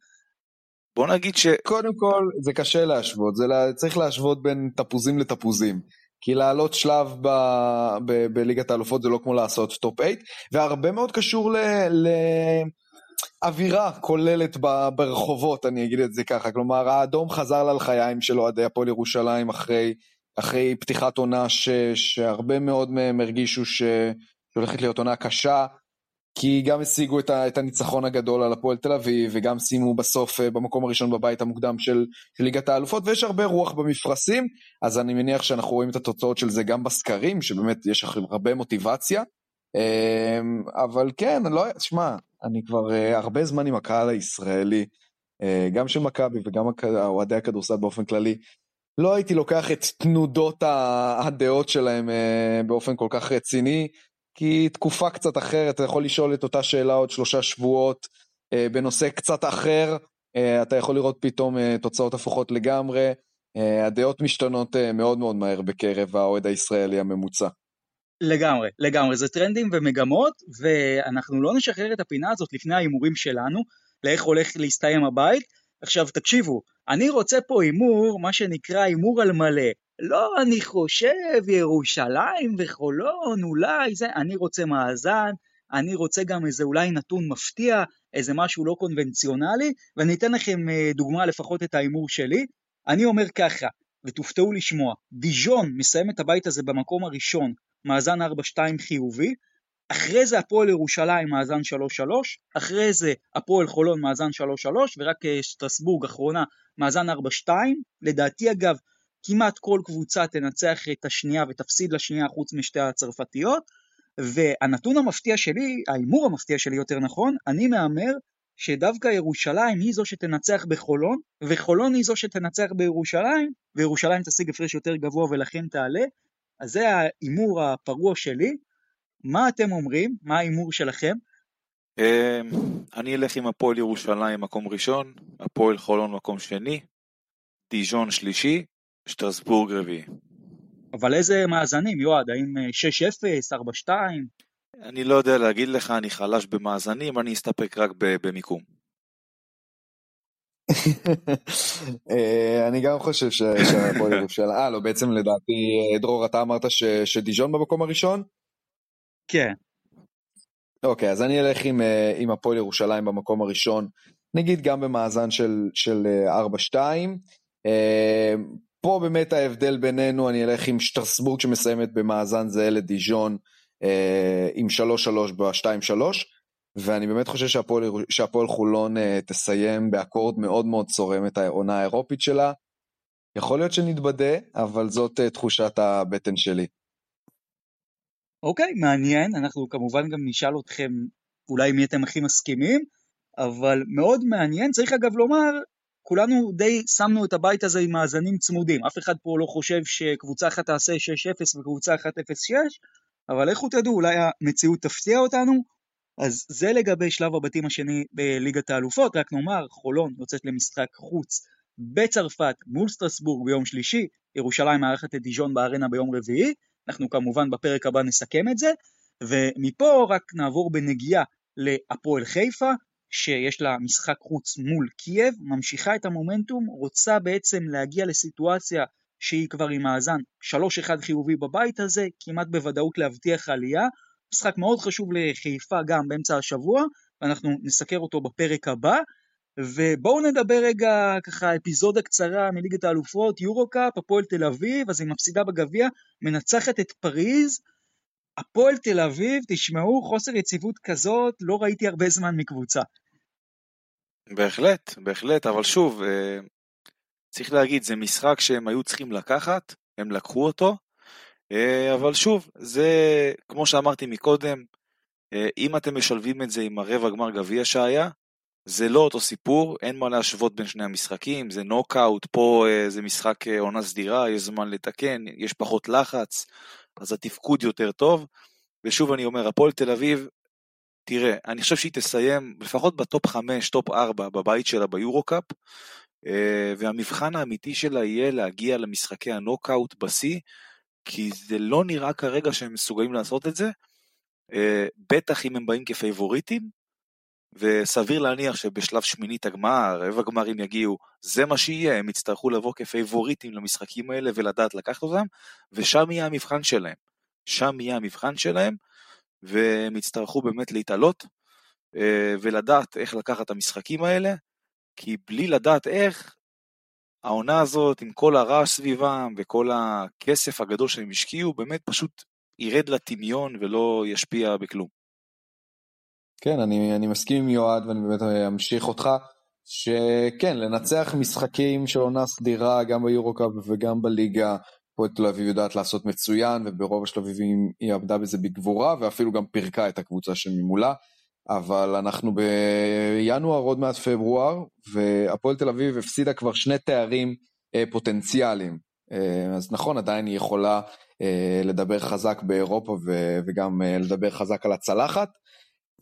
[SPEAKER 2] בוא נגיד ש...
[SPEAKER 3] קודם כל, זה קשה להשוות, זה לה... צריך להשוות בין תפוזים לתפוזים. כי לעלות שלב ב... ב... בליגת האלופות זה לא כמו לעשות טופ 8, והרבה מאוד קשור ל... ל... אווירה כוללת. ברחובות, אני אגיד את זה ככה. כלומר, האדום חזר ללחיים של אוהדי הפועל ירושלים אחרי, אחרי פתיחת עונה ש... שהרבה מאוד מהם הרגישו. שהולכת להיות עונה קשה. כי גם השיגו את, ה, את הניצחון הגדול על הפועל תל אביב, וגם סיימו בסוף אה, במקום הראשון בבית המוקדם של, ליגת האלופות, ויש הרבה רוח במפרשים, אז אני מניח שאנחנו רואים את התוצאות של זה גם בסקרים, שבאמת יש הרבה מוטיבציה. אמ, אבל כן, לא, שמע, אני כבר אה, הרבה זמן עם הקהל הישראלי, אה, גם של מכבי וגם אוהדי הכדורסל באופן כללי, לא הייתי לוקח את תנודות הדעות שלהם באופן כל כך רציני. כי תקופה קצת אחרת, אתה יכול לשאול את אותה שאלה עוד שלושה שבועות אה, בנושא קצת אחר, אה, אתה יכול לראות פתאום אה, תוצאות הפוכות לגמרי, אה, הדעות משתנות אה, מאוד מאוד מהר בקרב האוהד הישראלי הממוצע.
[SPEAKER 1] לגמרי, לגמרי, זה טרנדים ומגמות, ואנחנו לא נשחרר את הפינה הזאת לפני ההימורים שלנו, לאיך הולך להסתיים הבית. עכשיו תקשיבו, אני רוצה פה הימור, מה שנקרא הימור על מלא. לא, אני חושב ירושלים וחולון, אולי זה, אני רוצה מאזן, אני רוצה גם איזה אולי נתון מפתיע, איזה משהו לא קונבנציונלי, ואני אתן לכם אה, דוגמה לפחות את ההימור שלי. אני אומר ככה, ותופתעו לשמוע, דיז'ון מסיים את הבית הזה במקום הראשון, מאזן 4-2 חיובי, אחרי זה הפועל ירושלים מאזן 3-3, אחרי זה הפועל חולון מאזן 3-3, ורק אה, שטרסבורג אחרונה מאזן 4-2, לדעתי אגב כמעט כל קבוצה תנצח את השנייה ותפסיד לשנייה חוץ משתי הצרפתיות, והנתון המפתיע שלי, ההימור המפתיע שלי יותר נכון, אני מהמר שדווקא ירושלים היא זו שתנצח בחולון, וחולון היא זו שתנצח בירושלים, וירושלים תשיג הפרש יותר גבוה ולכן תעלה. אז זה ההימור הפרוע שלי. מה אתם אומרים? מה ההימור שלכם?
[SPEAKER 2] אמ, אני אלך עם הפועל ירושלים מקום ראשון, הפועל חולון מקום שני, דיז'ון שלישי, שטרסבורג רביעי.
[SPEAKER 1] אבל איזה מאזנים, יועד? האם 6-0, 4-2?
[SPEAKER 2] אני לא יודע להגיד לך, אני חלש במאזנים, אני אסתפק רק במיקום. (laughs)
[SPEAKER 3] אה, אני גם חושב שהפועל (laughs) ירושלים, אה לא בעצם לדעתי דרור אתה אמרת שדיז'ון במקום הראשון?
[SPEAKER 1] כן.
[SPEAKER 3] אוקיי אז אני אלך עם, אה, עם הפועל ירושלים במקום הראשון, נגיד גם במאזן של, של 4-2. אה, פה באמת ההבדל בינינו, אני אלך עם שטרסבורג שמסיימת במאזן זהה לדיז'ון עם 3-3 ב-2-3. ואני באמת חושב שהפועל, שהפועל חולון uh, תסיים באקורד מאוד מאוד צורם את העונה האירופית שלה. יכול להיות שנתבדה, אבל זאת uh, תחושת הבטן שלי.
[SPEAKER 1] אוקיי, מעניין, אנחנו כמובן גם נשאל אתכם אולי מי אתם הכי מסכימים, אבל מאוד מעניין, צריך אגב לומר, כולנו די שמנו את הבית הזה עם מאזנים צמודים, אף אחד פה לא חושב שקבוצה אחת תעשה 6-0 וקבוצה אחת 0-6, אבל לכו תדעו, אולי המציאות תפתיע אותנו, אז זה לגבי שלב הבתים השני בליגת האלופות, רק נאמר, חולון יוצאת למשחק חוץ בצרפת מול סטרסבורג ביום שלישי, ירושלים מארחת את דיז'ון בארנה ביום רביעי, אנחנו כמובן בפרק הבא נסכם את זה, ומפה רק נעבור בנגיעה להפועל חיפה, שיש לה משחק חוץ מול קייב, ממשיכה את המומנטום, רוצה בעצם להגיע לסיטואציה שהיא כבר עם מאזן 3-1 חיובי בבית הזה, כמעט בוודאות להבטיח עלייה, משחק מאוד חשוב לחיפה גם באמצע השבוע, ואנחנו נסקר אותו בפרק הבא. ובואו נדבר רגע ככה אפיזודה קצרה מליגת האלופות, יורו-קאפ, הפועל תל אביב, אז היא מפסידה בגביע, מנצחת את פריז. הפועל תל אביב, תשמעו, חוסר יציבות כזאת, לא ראיתי הרבה זמן מקבוצה.
[SPEAKER 2] בהחלט, בהחלט, אבל שוב, אה, צריך להגיד, זה משחק שהם היו צריכים לקחת, הם לקחו אותו, אה, אבל שוב, זה כמו שאמרתי מקודם, אה, אם אתם משלבים את זה עם הרבע גמר גביע שהיה, זה לא אותו סיפור, אין מה להשוות בין שני המשחקים, זה נוקאוט, פה זה משחק עונה סדירה, יש זמן לתקן, יש פחות לחץ, אז התפקוד יותר טוב. ושוב אני אומר, הפועל תל אביב, תראה, אני חושב שהיא תסיים לפחות בטופ 5, טופ 4 בבית שלה ביורו-קאפ, והמבחן האמיתי שלה יהיה להגיע למשחקי הנוקאוט בשיא, כי זה לא נראה כרגע שהם מסוגלים לעשות את זה, אה, בטח אם הם באים כפייבוריטים, וסביר להניח שבשלב שמינית הגמר, רבע גמרים יגיעו, זה מה שיהיה, הם יצטרכו לבוא כפייבוריטים למשחקים האלה ולדעת לקחת אותם, ושם יהיה המבחן שלהם. שם יהיה המבחן שלהם, והם יצטרכו באמת להתעלות, אה, ולדעת איך לקחת את המשחקים האלה, כי בלי לדעת איך, העונה הזאת, עם כל הרעש סביבם וכל הכסף הגדול שהם השקיעו, באמת פשוט ירד לטמיון ולא ישפיע בכלום.
[SPEAKER 3] כן, אני, אני מסכים עם יועד ואני באמת אמשיך אותך, שכן, לנצח משחקים של עונה סדירה גם ביורו-קאפ וגם בליגה, הפועל תל אביב יודעת לעשות מצוין, וברוב השלבים היא עבדה בזה בגבורה, ואפילו גם פירקה את הקבוצה שממולה. אבל אנחנו בינואר, עוד מעט פברואר, והפועל תל אביב הפסידה כבר שני תארים אה, פוטנציאליים. אה, אז נכון, עדיין היא יכולה אה, לדבר חזק באירופה ו- וגם אה, לדבר חזק על הצלחת,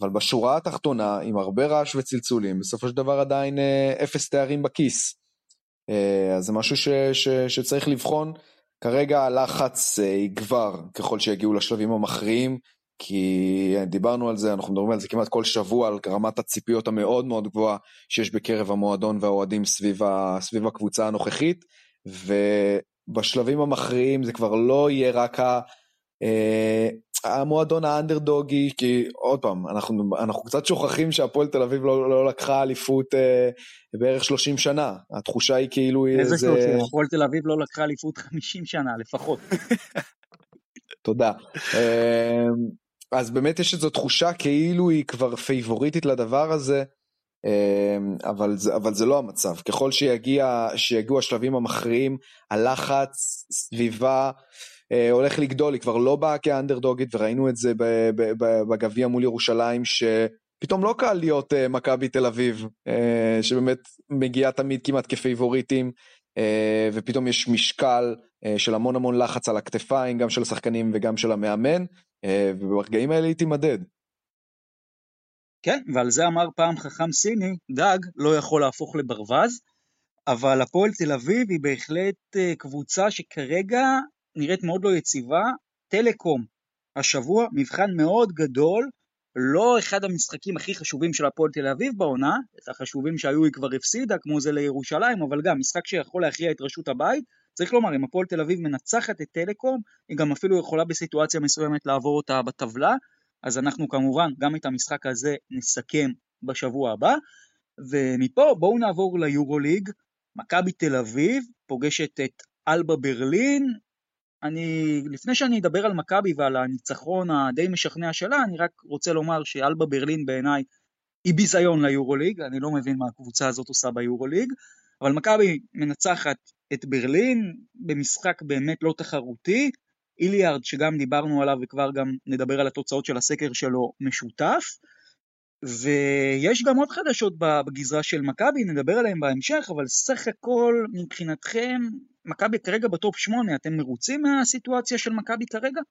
[SPEAKER 3] אבל בשורה התחתונה, עם הרבה רעש וצלצולים, בסופו של דבר עדיין אה, אפס תארים בכיס. אה, אז זה משהו ש- ש- שצריך לבחון. כרגע הלחץ אה, יגבר ככל שיגיעו לשלבים המכריעים. כי דיברנו על זה, אנחנו מדברים על זה כמעט כל שבוע, על רמת הציפיות המאוד מאוד גבוהה שיש בקרב המועדון והאוהדים סביב, ה, סביב הקבוצה הנוכחית, ובשלבים המכריעים זה כבר לא יהיה רק המועדון האנדרדוגי, כי עוד פעם, אנחנו, אנחנו קצת שוכחים שהפועל תל אביב לא, לא לקחה אליפות אה, בערך 30 שנה. התחושה היא כאילו...
[SPEAKER 1] איזה 30? הפועל תל אביב לא לקחה אליפות 50 שנה לפחות. (laughs)
[SPEAKER 3] תודה. אה, אז באמת יש איזו תחושה כאילו היא כבר פייבוריטית לדבר הזה, אמ, אבל זה, אבל זה לא המצב. ככל שיגיע, שיגיעו השלבים המכריעים, הלחץ סביבה אה, הולך לגדול, היא כבר לא באה כאנדרדוגית, וראינו את זה בגביע מול ירושלים, שפתאום לא קל להיות אה, מכבי תל אביב, אה, שבאמת מגיעה תמיד כמעט כפייבוריטים, אה, ופתאום יש משקל אה, של המון המון לחץ על הכתפיים, גם של השחקנים וגם של המאמן, אה, וברגעים האלה היא תימדד.
[SPEAKER 1] כן, ועל זה אמר פעם חכם סיני, דג לא יכול להפוך לברווז, אבל הפועל תל אביב היא בהחלט קבוצה שכרגע נראית מאוד לא יציבה. טלקום, השבוע, מבחן מאוד גדול, לא אחד המשחקים הכי חשובים של הפועל תל אביב בעונה, את החשובים שהיו היא כבר הפסידה, כמו זה לירושלים, אבל גם משחק שיכול להכריע את רשות הבית. צריך לומר, אם הפועל תל אביב מנצחת את טלקום, היא גם אפילו יכולה בסיטואציה מסוימת לעבור אותה בטבלה, אז אנחנו כמובן גם את המשחק הזה נסכם בשבוע הבא. ומפה בואו נעבור ליורוליג, מכבי תל אביב פוגשת את אלבה ברלין, אני, לפני שאני אדבר על מכבי ועל הניצחון הדי משכנע שלה, אני רק רוצה לומר שאלבה ברלין בעיניי היא ביזיון ליורוליג, אני לא מבין מה הקבוצה הזאת עושה ביורוליג, אבל מכבי מנצחת את ברלין במשחק באמת לא תחרותי, איליארד שגם דיברנו עליו וכבר גם נדבר על התוצאות של הסקר שלו משותף, ויש גם עוד חדשות בגזרה של מכבי, נדבר עליהן בהמשך, אבל סך הכל מבחינתכם, מכבי כרגע בטופ 8, אתם מרוצים מהסיטואציה של מכבי כרגע?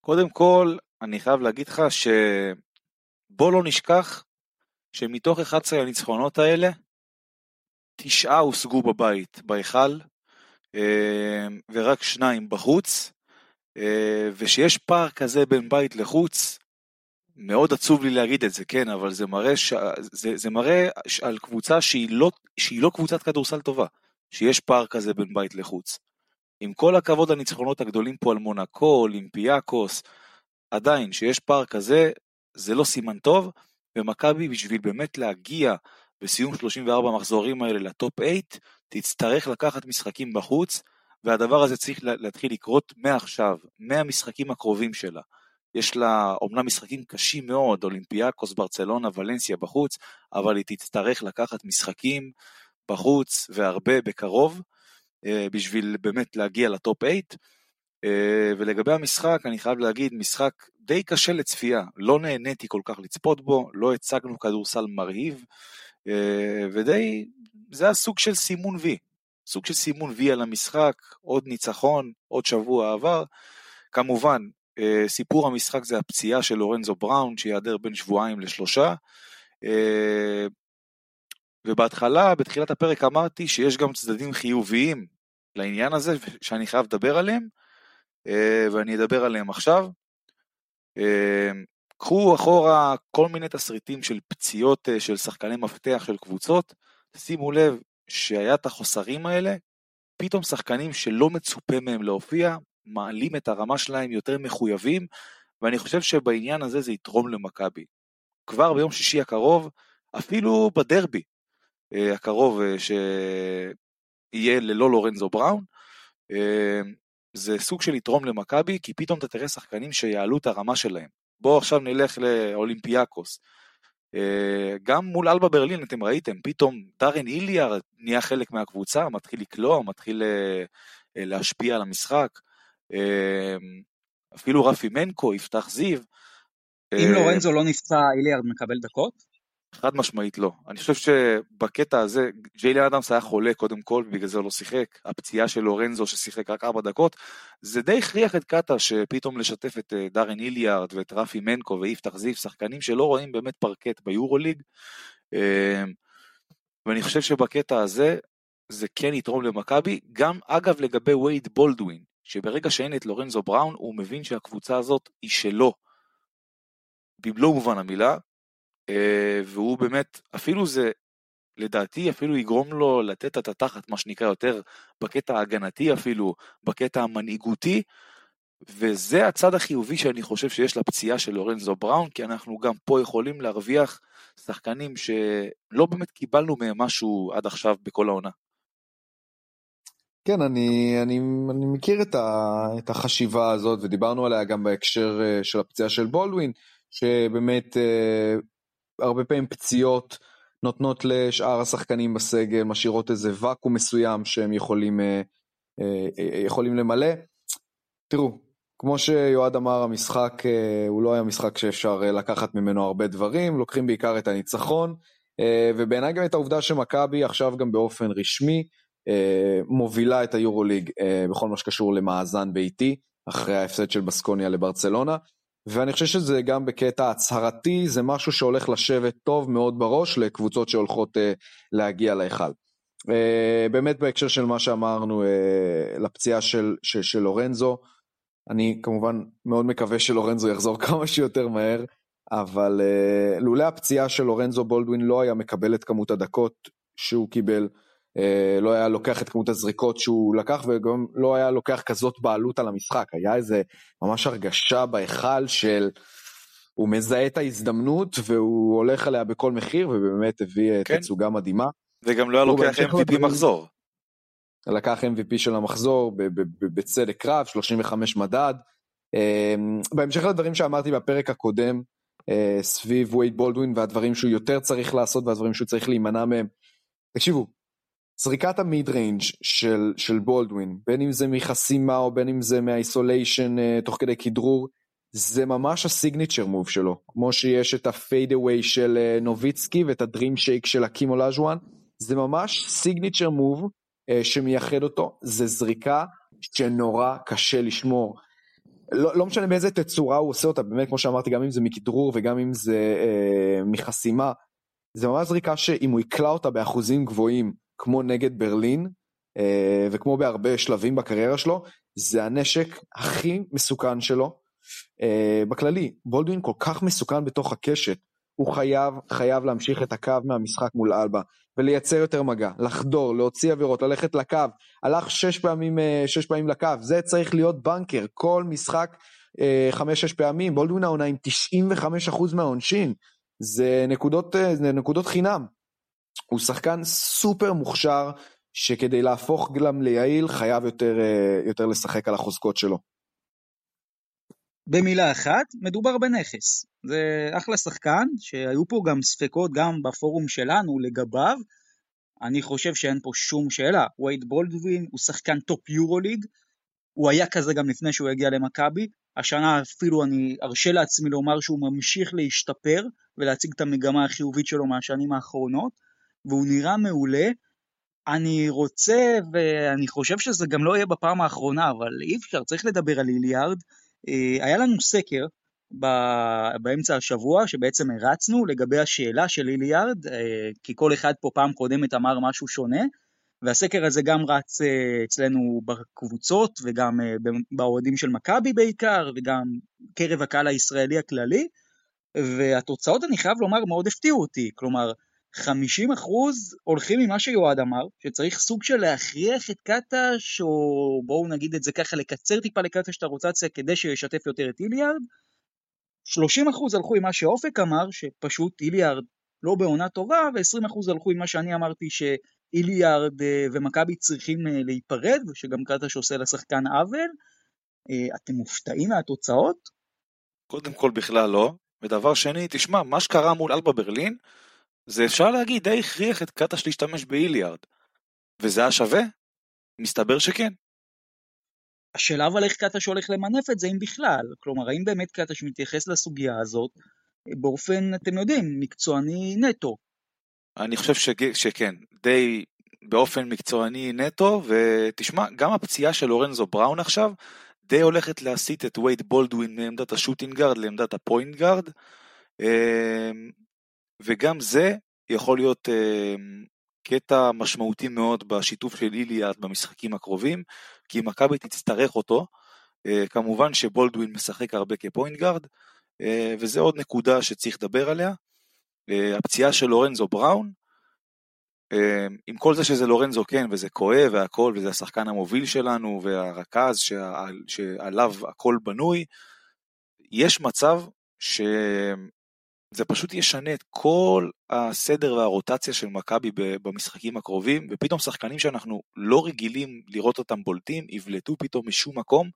[SPEAKER 2] קודם כל, אני חייב להגיד לך שבוא לא נשכח שמתוך 11 הניצחונות האלה, תשעה הושגו בבית, בהיכל, אה, ורק שניים בחוץ, אה, ושיש פער כזה בין בית לחוץ, מאוד עצוב לי להגיד את זה, כן, אבל זה מראה, ש... זה, זה מראה על קבוצה שהיא לא, שהיא לא קבוצת כדורסל טובה, שיש פער כזה בין בית לחוץ. עם כל הכבוד לניצחונות הגדולים פה על מונקו, אולימפיאקוס, עדיין, שיש פער כזה, זה לא סימן טוב, ומכבי בשביל באמת להגיע בסיום 34 המחזורים האלה לטופ 8, תצטרך לקחת משחקים בחוץ, והדבר הזה צריך להתחיל לקרות מעכשיו, מהמשחקים הקרובים שלה. יש לה אומנם משחקים קשים מאוד, אולימפיאקוס, ברצלונה, ולנסיה בחוץ, אבל היא תצטרך לקחת משחקים בחוץ והרבה בקרוב, אה, בשביל באמת להגיע לטופ 8. אה, ולגבי המשחק, אני חייב להגיד, משחק די קשה לצפייה, לא נהניתי כל כך לצפות בו, לא הצגנו כדורסל מרהיב, אה, ודי, זה הסוג של סימון וי, סוג של סימון וי על המשחק, עוד ניצחון, עוד שבוע עבר. כמובן, סיפור המשחק זה הפציעה של לורנזו בראון שייעדר בין שבועיים לשלושה. אה, ובהתחלה, בתחילת הפרק אמרתי שיש גם צדדים חיוביים לעניין הזה שאני חייב לדבר עליהם, אה, ואני אדבר עליהם עכשיו. קחו אחורה כל מיני תסריטים של פציעות של שחקני מפתח של קבוצות, שימו לב שהיה את החוסרים האלה, פתאום שחקנים שלא מצופה מהם להופיע, מעלים את הרמה שלהם יותר מחויבים, ואני חושב שבעניין הזה זה יתרום למכבי. כבר ביום שישי הקרוב, אפילו בדרבי אה, הקרוב אה, שיהיה ללא לורנזו בראון, אה, זה סוג של יתרום למכבי, כי פתאום אתה תראה שחקנים שיעלו את הרמה שלהם. בואו עכשיו נלך לאולימפיאקוס. גם מול אלבה ברלין אתם ראיתם, פתאום דארן איליאר נהיה חלק מהקבוצה, מתחיל לקלוע, מתחיל להשפיע על המשחק. אפילו רפי מנקו, יפתח זיו.
[SPEAKER 1] אם אה, לורנזו לא נפצע, איליארד מקבל דקות?
[SPEAKER 2] חד משמעית לא. אני חושב שבקטע הזה, ג'יילי אדמס היה חולה קודם כל, ובגלל זה לא שיחק. הפציעה של לורנזו ששיחק רק ארבע דקות, זה די הכריח את קאטה שפתאום לשתף את אה, דארן איליארד ואת רפי מנקו ויפתח זיו, שחקנים שלא רואים באמת פרקט ביורוליג. אמ, ואני חושב שבקטע הזה, זה כן יתרום למכבי, גם אגב לגבי וייד בולדווין, שברגע שאין את לורנזו בראון, הוא מבין שהקבוצה הזאת היא שלו. במלוא מובן המילה, אה, והוא באמת, אפילו זה, לדעתי אפילו יגרום לו לתת את התחת, מה שנקרא יותר בקטע ההגנתי אפילו, בקטע המנהיגותי, וזה הצד החיובי שאני חושב שיש לפציעה של לורנזו בראון, כי אנחנו גם פה יכולים להרוויח שחקנים שלא באמת קיבלנו מהם משהו עד עכשיו בכל העונה.
[SPEAKER 3] כן, אני, אני, אני מכיר את, ה, את החשיבה הזאת ודיברנו עליה גם בהקשר אה, של הפציעה של בולדווין, שבאמת אה, הרבה פעמים פציעות נותנות לשאר השחקנים בסגל, משאירות איזה ואקום מסוים שהם יכולים, אה, יכולים למלא. תראו, כמו שיועד אמר, המשחק הוא לא היה משחק שאפשר לקחת ממנו הרבה דברים, לוקחים בעיקר את הניצחון, ובעיניי גם את העובדה שמכבי עכשיו גם באופן רשמי, אה, מובילה את היורוליג אה, בכל מה שקשור למאזן ביתי, אחרי ההפסד של בסקוניה לברצלונה, ואני חושב שזה גם בקטע הצהרתי, זה משהו שהולך לשבת טוב מאוד בראש לקבוצות שהולכות אה, להגיע להיכל. אה, באמת בהקשר של מה שאמרנו אה, לפציעה של, של, של לורנזו, אני כמובן מאוד מקווה שלורנזו יחזור (laughs) כמה שיותר מהר, אבל אה, לולא הפציעה של לורנזו בולדווין לא היה מקבל את כמות הדקות שהוא קיבל, לא היה לוקח את כמות הזריקות שהוא לקח וגם לא היה לוקח כזאת בעלות על המשחק, היה איזה ממש הרגשה בהיכל של הוא מזהה את ההזדמנות והוא הולך עליה בכל מחיר ובאמת הביא כן. תצוגה מדהימה.
[SPEAKER 2] וגם לא היה לוקח MVP מחזור.
[SPEAKER 3] לקח MVP של המחזור בצדק רב, 35 מדד. אמ, בהמשך לדברים שאמרתי בפרק הקודם, אה, סביב וייד בולדווין והדברים שהוא יותר צריך לעשות והדברים שהוא צריך להימנע מהם. תקשיבו, זריקת ה mid-range של, של בולדווין, בין אם זה מחסימה או בין אם זה מה isolation אה, תוך כדי כדרור, זה ממש ה signature move שלו, כמו שיש את ה fadeaway של אה, נוביצקי ואת ה dream shake של הקים אולאז'ואן, זה ממש signature move אה, שמייחד אותו, זה זריקה שנורא קשה לשמור. לא, לא משנה באיזה תצורה הוא עושה אותה, באמת כמו שאמרתי, גם אם זה מכדרור וגם אם זה אה, מחסימה, זה ממש זריקה שאם הוא יקלע אותה באחוזים גבוהים, כמו נגד ברלין, אה, וכמו בהרבה שלבים בקריירה שלו, זה הנשק הכי מסוכן שלו. אה, בכללי, בולדווין כל כך מסוכן בתוך הקשת, הוא חייב, חייב להמשיך את הקו מהמשחק מול אלבה, ולייצר יותר מגע, לחדור, להוציא עבירות, ללכת לקו, הלך שש פעמים, אה, שש פעמים לקו, זה צריך להיות בנקר, כל משחק חמש-שש פעמים, בולדווין העונה עם 95% מהעונשין, זה נקודות, זה נקודות חינם. הוא שחקן סופר מוכשר, שכדי להפוך גם ליעיל חייב יותר, יותר לשחק על החוזקות שלו.
[SPEAKER 1] במילה אחת, מדובר בנכס. זה אחלה שחקן, שהיו פה גם ספקות גם בפורום שלנו לגביו. אני חושב שאין פה שום שאלה. וייד בולדווין הוא שחקן טופ יורו ליג, הוא היה כזה גם לפני שהוא הגיע למכבי. השנה אפילו אני ארשה לעצמי לומר שהוא ממשיך להשתפר ולהציג את המגמה החיובית שלו מהשנים האחרונות, והוא נראה מעולה. אני רוצה, ואני חושב שזה גם לא יהיה בפעם האחרונה, אבל אי אפשר, צריך לדבר על איליארד. אה, היה לנו סקר באמצע השבוע שבעצם הרצנו לגבי השאלה של איליארד, אה, כי כל אחד פה פעם קודמת אמר משהו שונה, והסקר הזה גם רץ אה, אצלנו בקבוצות וגם באוהדים של מכבי בעיקר, וגם קרב הקהל הישראלי הכללי, והתוצאות אני חייב לומר מאוד הפתיעו אותי, כלומר 50% הולכים ממה שיועד אמר, שצריך סוג של להכריח את קטש, או בואו נגיד את זה ככה, לקצר טיפה לקטש את הרוטציה כדי שישתף יותר את איליארד. 30% הלכו עם מה שאופק אמר, שפשוט איליארד לא בעונה טובה, ו-20% הלכו עם מה שאני אמרתי שאיליארד אה, ומכבי צריכים אה, להיפרד, ושגם קטש עושה לשחקן עוול. אה, אתם מופתעים מהתוצאות?
[SPEAKER 2] קודם כל בכלל לא, ודבר שני, תשמע, מה שקרה מול אלבה ברלין, זה אפשר להגיד די הכריח את קטש להשתמש באיליארד. וזה היה שווה? מסתבר שכן.
[SPEAKER 1] השאלה אבל איך קטש הולך למנף את זה אם בכלל, כלומר האם באמת קטש מתייחס לסוגיה הזאת באופן, אתם יודעים, מקצועני נטו.
[SPEAKER 2] אני חושב שג... שכן, די באופן מקצועני נטו, ותשמע, גם הפציעה של לורנזו בראון עכשיו, די הולכת להסיט את וייד בולדווין מעמדת ה shooting guard לעמדת ה point guard. אמ, וגם זה יכול להיות אה, קטע משמעותי מאוד בשיתוף של היליארד במשחקים הקרובים, כי מכבי תצטרך אותו. אה, כמובן שבולדווין משחק הרבה כ point guard, אה, וזה עוד נקודה שצריך לדבר עליה. אה, הפציעה של לורנזו בראון, אה, עם כל זה שזה לורנזו כן, וזה כואב והכל, וזה השחקן המוביל שלנו, והרכז שעל, שעליו הכל בנוי, יש מצב ש... זה פשוט ישנה את כל הסדר והרוטציה של מכבי במשחקים הקרובים, ופתאום שחקנים שאנחנו לא רגילים לראות אותם בולטים, יבלטו פתאום משום מקום,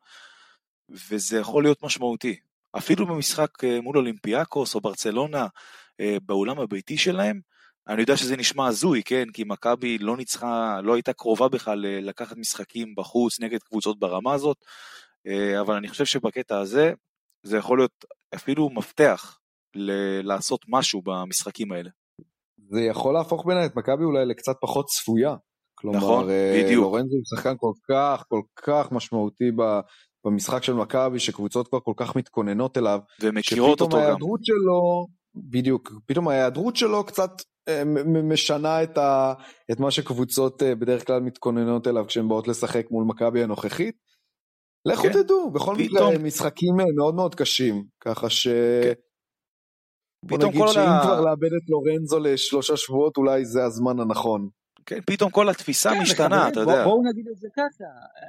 [SPEAKER 2] וזה יכול להיות משמעותי. אפילו במשחק אה, מול אולימפיאקוס או ברצלונה אה, באולם הביתי שלהם, אני יודע שזה נשמע הזוי, כן? כי מכבי לא ניצחה, לא הייתה קרובה בכלל אה, לקחת משחקים בחוץ נגד קבוצות ברמה הזאת, אבל אני חושב שבקטע הזה, זה יכול להיות אפילו מפתח ל- לעשות משהו במשחקים האלה.
[SPEAKER 3] זה יכול להפוך בעיניי את מכבי אולי לקצת פחות צפויה. כלומר, נכון, אה, בדיוק. לורנזו הוא שחקן כל כך כל כך משמעותי ב, במשחק של מכבי, שקבוצות כבר כל כך מתכוננות אליו.
[SPEAKER 2] ומכירות אותו גם.
[SPEAKER 3] ההיעדרות שלו, בדיוק, פתאום ההיעדרות שלו קצת אה, משנה את, ה, את מה שקבוצות אה, בדרך כלל מתכוננות אליו כשהן באות לשחק מול מכבי הנוכחית. לכו כן. תדעו, בכל. מקרה משחקים מאוד מאוד קשים, ככה ש... כן. בוא נגיד שאם ה... כבר לאבד את לורנזו לשלושה שבועות אולי זה הזמן הנכון.
[SPEAKER 2] כן, פתאום כל התפיסה כן, משתנה, אתה יודע.
[SPEAKER 1] בואו נגיד את זה ככה,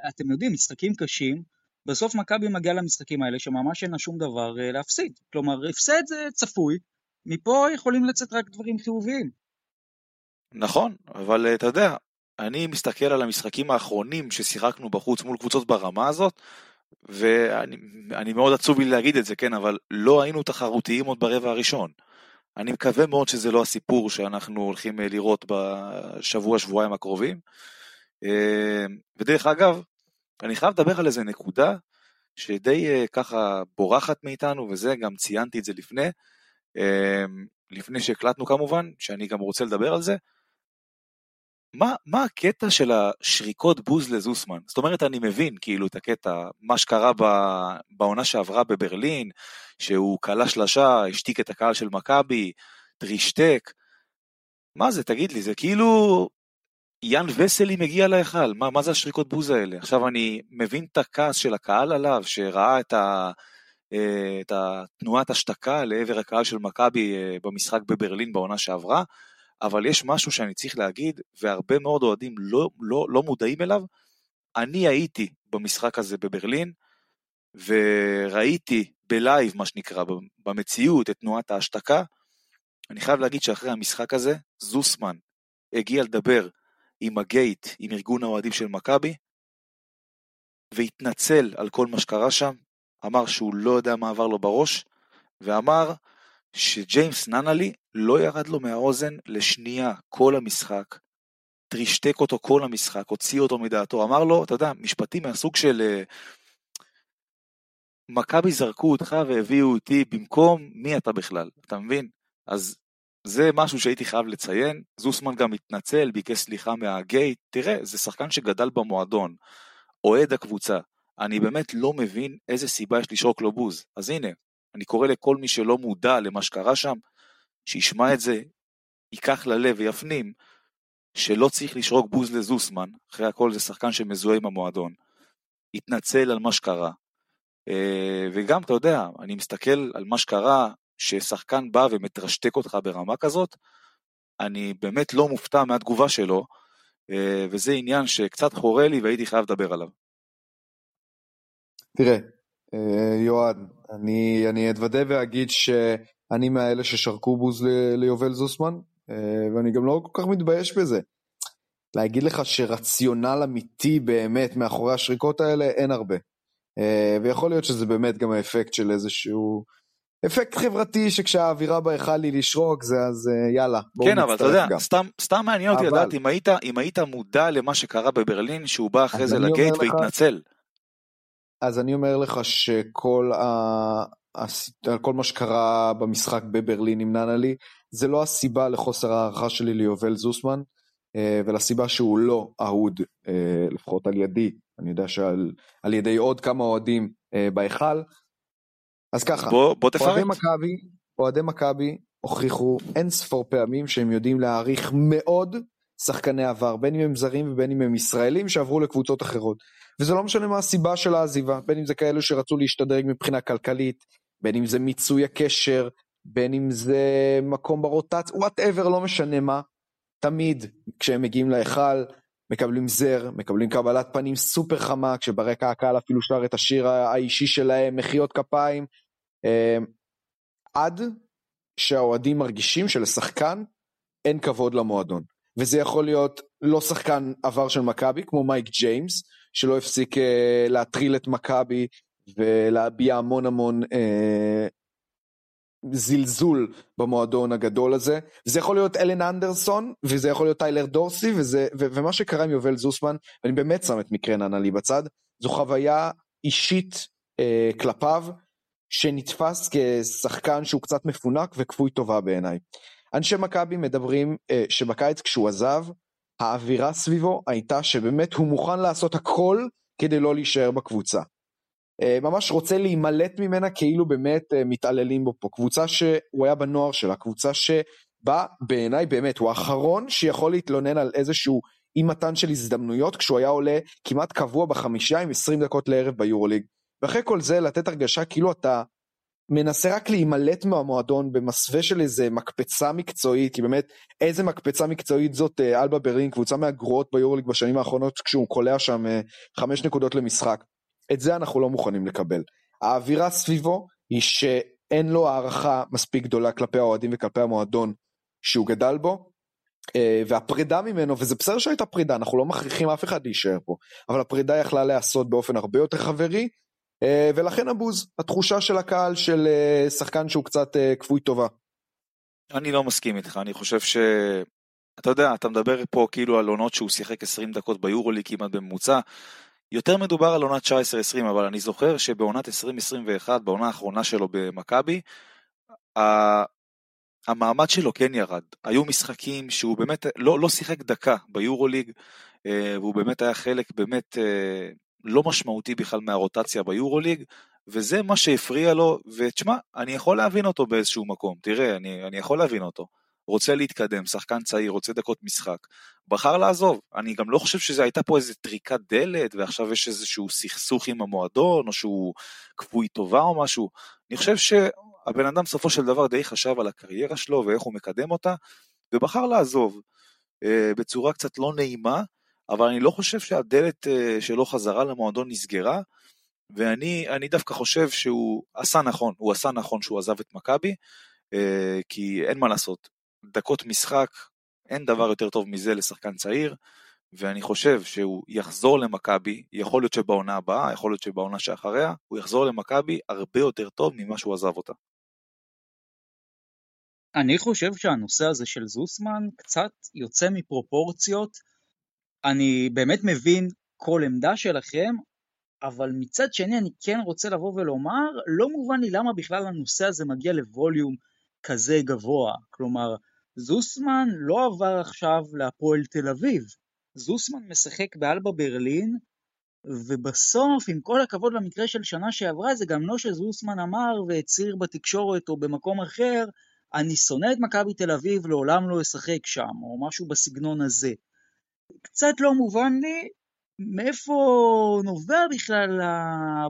[SPEAKER 1] אתם יודעים, משחקים קשים, בסוף מכבי מגיעה למשחקים האלה שממש אין לה שום דבר uh, להפסיד. כלומר, הפסד זה צפוי, מפה יכולים לצאת רק דברים חיוביים.
[SPEAKER 2] נכון, אבל uh, אתה יודע, אני מסתכל על המשחקים האחרונים ששיחקנו בחוץ מול קבוצות ברמה הזאת, ואני מאוד עצוב לי להגיד את זה, כן, אבל לא היינו תחרותיים עוד ברבע הראשון. אני מקווה מאוד שזה לא הסיפור שאנחנו הולכים אה, לראות בשבוע, שבועיים הקרובים. ודרך אגב, אני חייב לדבר על איזה נקודה שדי uh, ככה בורחת מאיתנו, וזה, גם ציינתי את זה לפני, לפני שהקלטנו כמובן, שאני גם רוצה לדבר על זה. מה, מה הקטע של השריקות בוז לזוסמן? זאת אומרת, אני מבין כאילו את הקטע, מה שקרה בעונה שעברה בברלין, שהוא כלה שלשה, השתיק את הקהל של מכבי, trash talk. מה זה, תגיד לי, זה כאילו יאן וסלי מגיע להיכל, מה, מה זה השריקות בוז האלה? עכשיו אני מבין את הכעס של הקהל עליו, שראה את, ה, אה, את התנועת השתקה לעבר הקהל של מכבי אה, במשחק בברלין בעונה שעברה, אבל יש משהו שאני צריך להגיד, והרבה מאוד אוהדים לא, לא, לא מודעים אליו. אני הייתי במשחק הזה בברלין, וראיתי בלייב, מה שנקרא, במציאות, את תנועת ההשתקה. אני חייב להגיד שאחרי המשחק הזה, זוסמן הגיע לדבר עם הגייט, עם ארגון האוהדים של מכבי, והתנצל על כל מה שקרה שם, אמר שהוא לא יודע מה עבר לו בראש, ואמר שג'יימס ננלי לא ירד לו מהאוזן לשנייה כל המשחק, טרישטק אותו כל המשחק, הוציא אותו מדעתו, אמר לו, אתה יודע, משפטים מהסוג של אה, מכבי זרקו אותך והביאו אותי במקום מי אתה בכלל, אתה מבין? אז זה משהו שהייתי חייב לציין, זוסמן גם התנצל, ביקש סליחה מהגייט, תראה, זה שחקן שגדל במועדון, אוהד הקבוצה, אני באמת לא מבין איזה סיבה יש לשרוק לו בוז, אז הנה, אני קורא לכל מי שלא מודע למה שקרה שם, שישמע את זה, ייקח ללב ויפנים, שלא צריך לשרוק בוז לזוסמן, אחרי הכל זה שחקן שמזוהה עם המועדון, התנצל על מה שקרה, אה, וגם, אתה יודע, אני מסתכל על מה שקרה, ששחקן בא ומטרשטק אותך ברמה כזאת, אני באמת לא מופתע מהתגובה שלו, אה, וזה עניין שקצת חורה לי והייתי חייב לדבר עליו.
[SPEAKER 3] תראה, אה, יועד, אני, אני אתוודה ואגיד שאני מהאלה ששרקו בוז ליובל זוסמן, אה, ואני גם לא כל כך מתבייש בזה. להגיד לך שרציונל אמיתי באמת מאחורי השריקות האלה, אין הרבה. ויכול להיות שזה באמת גם האפקט של איזשהו אפקט חברתי שכשהאווירה בהיכל היא לשרוק זה אז אה, יאללה
[SPEAKER 2] בואו כן אבל אתה יודע גם. סתם סתם מעניין אותי אבל... לדעת אם היית אם היית מודע למה שקרה בברלין שהוא בא אחרי זה לגייט לך, והתנצל.
[SPEAKER 3] אז אני אומר לך שכל ה... כל מה שקרה במשחק בברלין עם ננלי זה לא הסיבה לחוסר הערכה שלי ליובל זוסמן אה, ולסיבה שהוא לא אהוד אה, לפחות על ידי אני יודע שעל ידי עוד כמה אוהדים בהיכל אז ככה,
[SPEAKER 2] בוא, בוא תפרט.
[SPEAKER 3] אוהדי מכבי, אוהדי מכבי הוכיחו אין ספור פעמים שהם יודעים להעריך מאוד שחקני עבר, בין אם הם זרים ובין אם הם ישראלים שעברו לקבוצות אחרות. וזה לא משנה מה הסיבה של העזיבה, בין אם זה כאלו שרצו להשתדרג מבחינה כלכלית, בין אם זה מיצוי הקשר, בין אם זה מקום ברוטציה, וואטאבר, לא משנה מה. תמיד כשהם מגיעים להיכל, מקבלים זר, מקבלים קבלת פנים סופר חמה, כשברקע הקהל אפילו שר את השיר האישי שלהם, מחיאות כפיים, אמ, עד שהאוהדים מרגישים שלשחקן אין כבוד למועדון. וזה יכול להיות לא שחקן עבר של מכבי, כמו מייק ג'יימס, שלא הפסיק אה, להטריל את מכבי ולהביע המון המון אה, זלזול במועדון הגדול הזה. זה יכול להיות אלן אנדרסון, וזה יכול להיות טיילר דורסי, וזה, ו, ומה שקרה עם יובל זוסמן, ואני באמת שם את מקרה ננלי בצד, זו חוויה אישית אה, כלפיו, שנתפס כשחקן שהוא קצת מפונק וכפוי טובה בעיניי. אנשי מכבי מדברים אה, שבקיץ כשהוא עזב, האווירה סביבו הייתה שבאמת הוא מוכן לעשות הכל כדי לא להישאר בקבוצה. אה, ממש רוצה להימלט ממנה כאילו באמת אה, מתעללים בו פה. קבוצה שהוא היה בנוער שלה, קבוצה בא בעיניי באמת, הוא האחרון שיכול להתלונן על איזשהו אי מתן של הזדמנויות כשהוא היה עולה כמעט קבוע בחמישה עם 20 דקות לערב ביורוליג. ואחרי כל זה לתת הרגשה כאילו אתה מנסה רק להימלט מהמועדון במסווה של איזה מקפצה מקצועית, כי באמת איזה מקפצה מקצועית זאת אה, אלבה ברלין, קבוצה מהגרועות ביורוליג בשנים האחרונות כשהוא קולע שם אה, חמש נקודות למשחק. את זה אנחנו לא מוכנים לקבל. האווירה סביבו היא שאין לו הערכה מספיק גדולה כלפי האוהדים וכלפי המועדון שהוא גדל בו, אה, והפרידה ממנו, וזה בסדר שהייתה פרידה, אנחנו לא מכריחים אף אחד להישאר פה, אבל הפרידה יכלה להיעשות באופן הרבה יותר חברי, ולכן הבוז, התחושה של הקהל של אה, שחקן שהוא קצת כפוי טובה.
[SPEAKER 2] אני לא מסכים איתך, אני חושב ש... אתה יודע, אתה מדבר פה כאילו על עונות שהוא שיחק 20 דקות ביורולי כמעט בממוצע. יותר מדובר על עונת 19-20, אבל אני זוכר שבעונת 2021, בעונה האחרונה שלו במכבי, המעמד שלו כן ירד. היו משחקים שהוא באמת לא, לא שיחק דקה ביורוליג, אה, והוא באמת היה חלק באמת אה, לא משמעותי בכלל מהרוטציה ביורוליג, וזה מה שהפריע לו, ותשמע, אני יכול להבין אותו באיזשהו מקום, תראה, אני, אני יכול להבין אותו. רוצה להתקדם, שחקן צעיר, רוצה דקות משחק. בחר לעזוב. אני גם לא חושב שזה הייתה פה איזה טריקת דלת, ועכשיו יש איזשהו סכסוך עם המועדון, או שהוא כפוי טובה או משהו. אני חושב שהבן אדם בסופו של דבר די חשב על הקריירה שלו ואיך הוא מקדם אותה, ובחר לעזוב. אה, בצורה קצת לא נעימה, אבל אני לא חושב שהדלת אה, שלו חזרה למועדון נסגרה, ואני דווקא חושב שהוא עשה נכון, הוא עשה נכון שהוא עזב את מכבי, אה, כי אין מה לעשות, דקות משחק, אין דבר יותר טוב מזה לשחקן צעיר, ואני חושב שהוא יחזור למכבי, יכול להיות שבעונה הבאה, יכול להיות שבעונה שאחריה, הוא יחזור למכבי הרבה יותר טוב ממה שהוא עזב אותה.
[SPEAKER 1] אני חושב שהנושא הזה של זוסמן קצת יוצא מפרופורציות. אני באמת מבין כל עמדה שלכם, אבל מצד שני אני כן רוצה לבוא ולומר, לא מובן לי למה בכלל הנושא הזה מגיע לווליום כזה גבוה. כלומר, זוסמן לא עבר עכשיו להפועל תל אביב. זוסמן משחק באלבה ברלין, ובסוף, עם כל הכבוד למקרה של שנה שעברה, זה גם לא שזוסמן אמר והצהיר בתקשורת או במקום אחר, אני שונא את מכבי תל אביב, לעולם לא אשחק שם, או משהו בסגנון הזה. קצת לא מובן לי מאיפה נובע בכלל,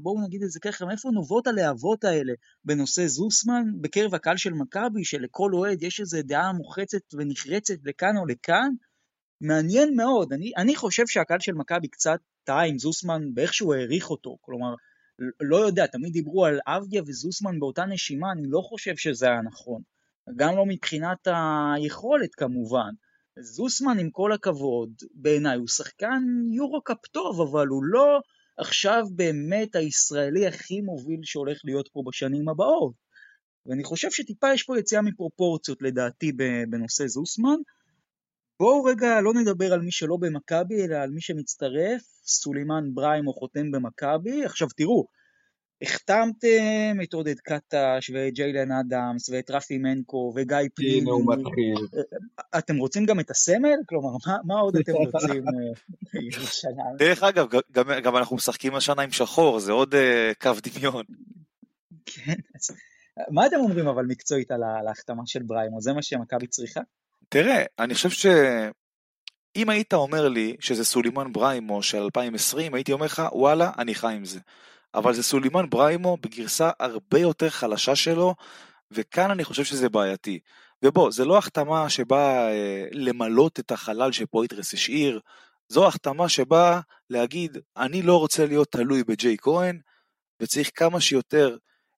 [SPEAKER 1] בואו נגיד את זה ככה, מאיפה נובעות הלהבות האלה בנושא זוסמן בקרב הקהל של מכבי, שלכל אוהד יש איזו דעה מוחצת ונחרצת לכאן או לכאן? מעניין מאוד, אני, אני חושב שהקהל של מכבי קצת טעה עם זוסמן באיך שהוא העריך אותו, כלומר, לא יודע, תמיד דיברו על אבדיה וזוסמן באותה נשימה, אני לא חושב שזה היה נכון. גם לא מבחינת היכולת כמובן. זוסמן עם כל הכבוד, בעיניי הוא שחקן יורו-קאפ טוב, אבל הוא לא עכשיו באמת הישראלי הכי מוביל שהולך להיות פה בשנים הבאות. ואני חושב שטיפה יש פה יציאה מפרופורציות לדעתי בנושא זוסמן. בואו רגע לא נדבר על מי שלא במכבי, אלא על מי שמצטרף, סולימן בריימו חותם במכבי. עכשיו תראו, החתמתם את עודד קטש ואת ג'יילן אדמס ואת רפי מנקו וגיא פנימי.
[SPEAKER 3] הנה הוא מתחיל.
[SPEAKER 1] אתם רוצים גם את הסמל? כלומר, מה, מה עוד אתם (laughs) רוצים בירושלים?
[SPEAKER 2] דרך אגב, גם, גם אנחנו משחקים השנה עם שחור, זה עוד uh, קו דמיון.
[SPEAKER 1] כן, אז מה אתם אומרים אבל מקצועית על ההחתמה של בריימו? זה מה שמכבי צריכה?
[SPEAKER 2] תראה, אני חושב ש... אם היית אומר לי שזה סולימן בריימו של 2020, הייתי אומר לך, וואלה, אני חי עם זה. אבל זה סולימן בריימו בגרסה הרבה יותר חלשה שלו, וכאן אני חושב שזה בעייתי. ובוא, זה לא החתמה שבאה אה, למלות את החלל שפויטרס השאיר, זו החתמה שבאה להגיד, אני לא רוצה להיות תלוי בג'יי כהן, וצריך כמה שיותר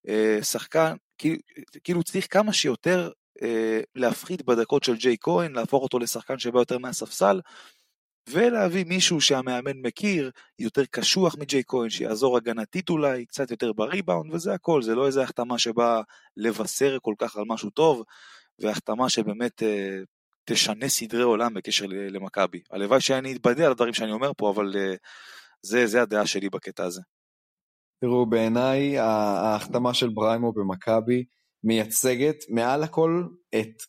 [SPEAKER 2] אה, שחקן, כאילו, כאילו צריך כמה שיותר אה, להפחית בדקות של ג'יי כהן, להפוך אותו לשחקן שבא יותר מהספסל, ולהביא מישהו שהמאמן מכיר, יותר קשוח מג'יי כהן, שיעזור הגנתית אולי, קצת יותר בריבאונד, וזה הכל, זה לא איזה החתמה שבאה לבשר כל כך על משהו טוב, והחתמה שבאמת אה, תשנה סדרי עולם בקשר למכבי. הלוואי שאני אתבדה על הדברים שאני אומר פה, אבל אה, זה, זה הדעה שלי בקטע הזה.
[SPEAKER 3] תראו, בעיניי ההחתמה של בריימו במכבי מייצגת מעל הכל את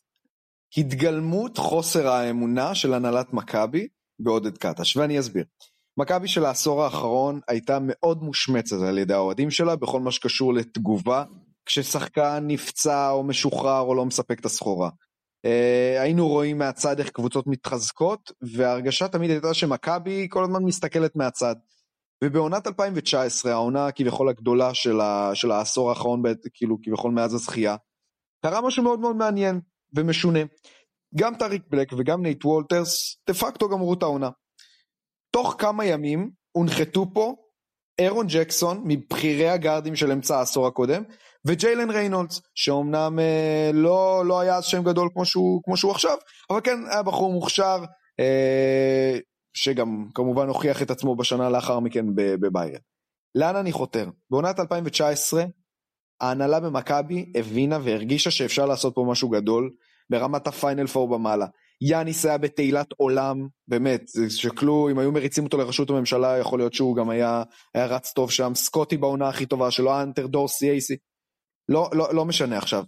[SPEAKER 3] התגלמות חוסר האמונה של הנהלת מכבי בעודד קטש, ואני אסביר. מכבי של העשור האחרון הייתה מאוד מושמצת על ידי האוהדים שלה בכל מה שקשור לתגובה כששחקן נפצע או משוחרר או לא מספק את הסחורה. אה, היינו רואים מהצד איך קבוצות מתחזקות, וההרגשה תמיד הייתה שמכבי כל הזמן מסתכלת מהצד. ובעונת 2019, העונה כביכול הגדולה של, ה, של העשור האחרון, כאילו כביכול מאז הזכייה, קרה משהו מאוד מאוד מעניין ומשונה. גם טאריק בלק וגם נייט וולטרס דה פקטו גמרו את העונה. תוך כמה ימים הונחתו פה אירון ג'קסון מבכירי הגארדים של אמצע העשור הקודם וג'יילן ריינולדס שאומנם אה, לא, לא היה אז שם גדול כמו שהוא, כמו שהוא עכשיו אבל כן היה בחור מוכשר אה, שגם כמובן הוכיח את עצמו בשנה לאחר מכן בבאיירן. לאן אני חותר? בעונת 2019 ההנהלה במכבי הבינה והרגישה שאפשר לעשות פה משהו גדול ברמת הפיינל פור במעלה. יאניס היה בתהילת עולם, באמת, שקלו, אם היו מריצים אותו לראשות הממשלה, יכול להיות שהוא גם היה, היה רץ טוב שם, סקוטי בעונה הכי טובה שלו, אנטר דורסי אייסי, לא, לא, לא משנה עכשיו.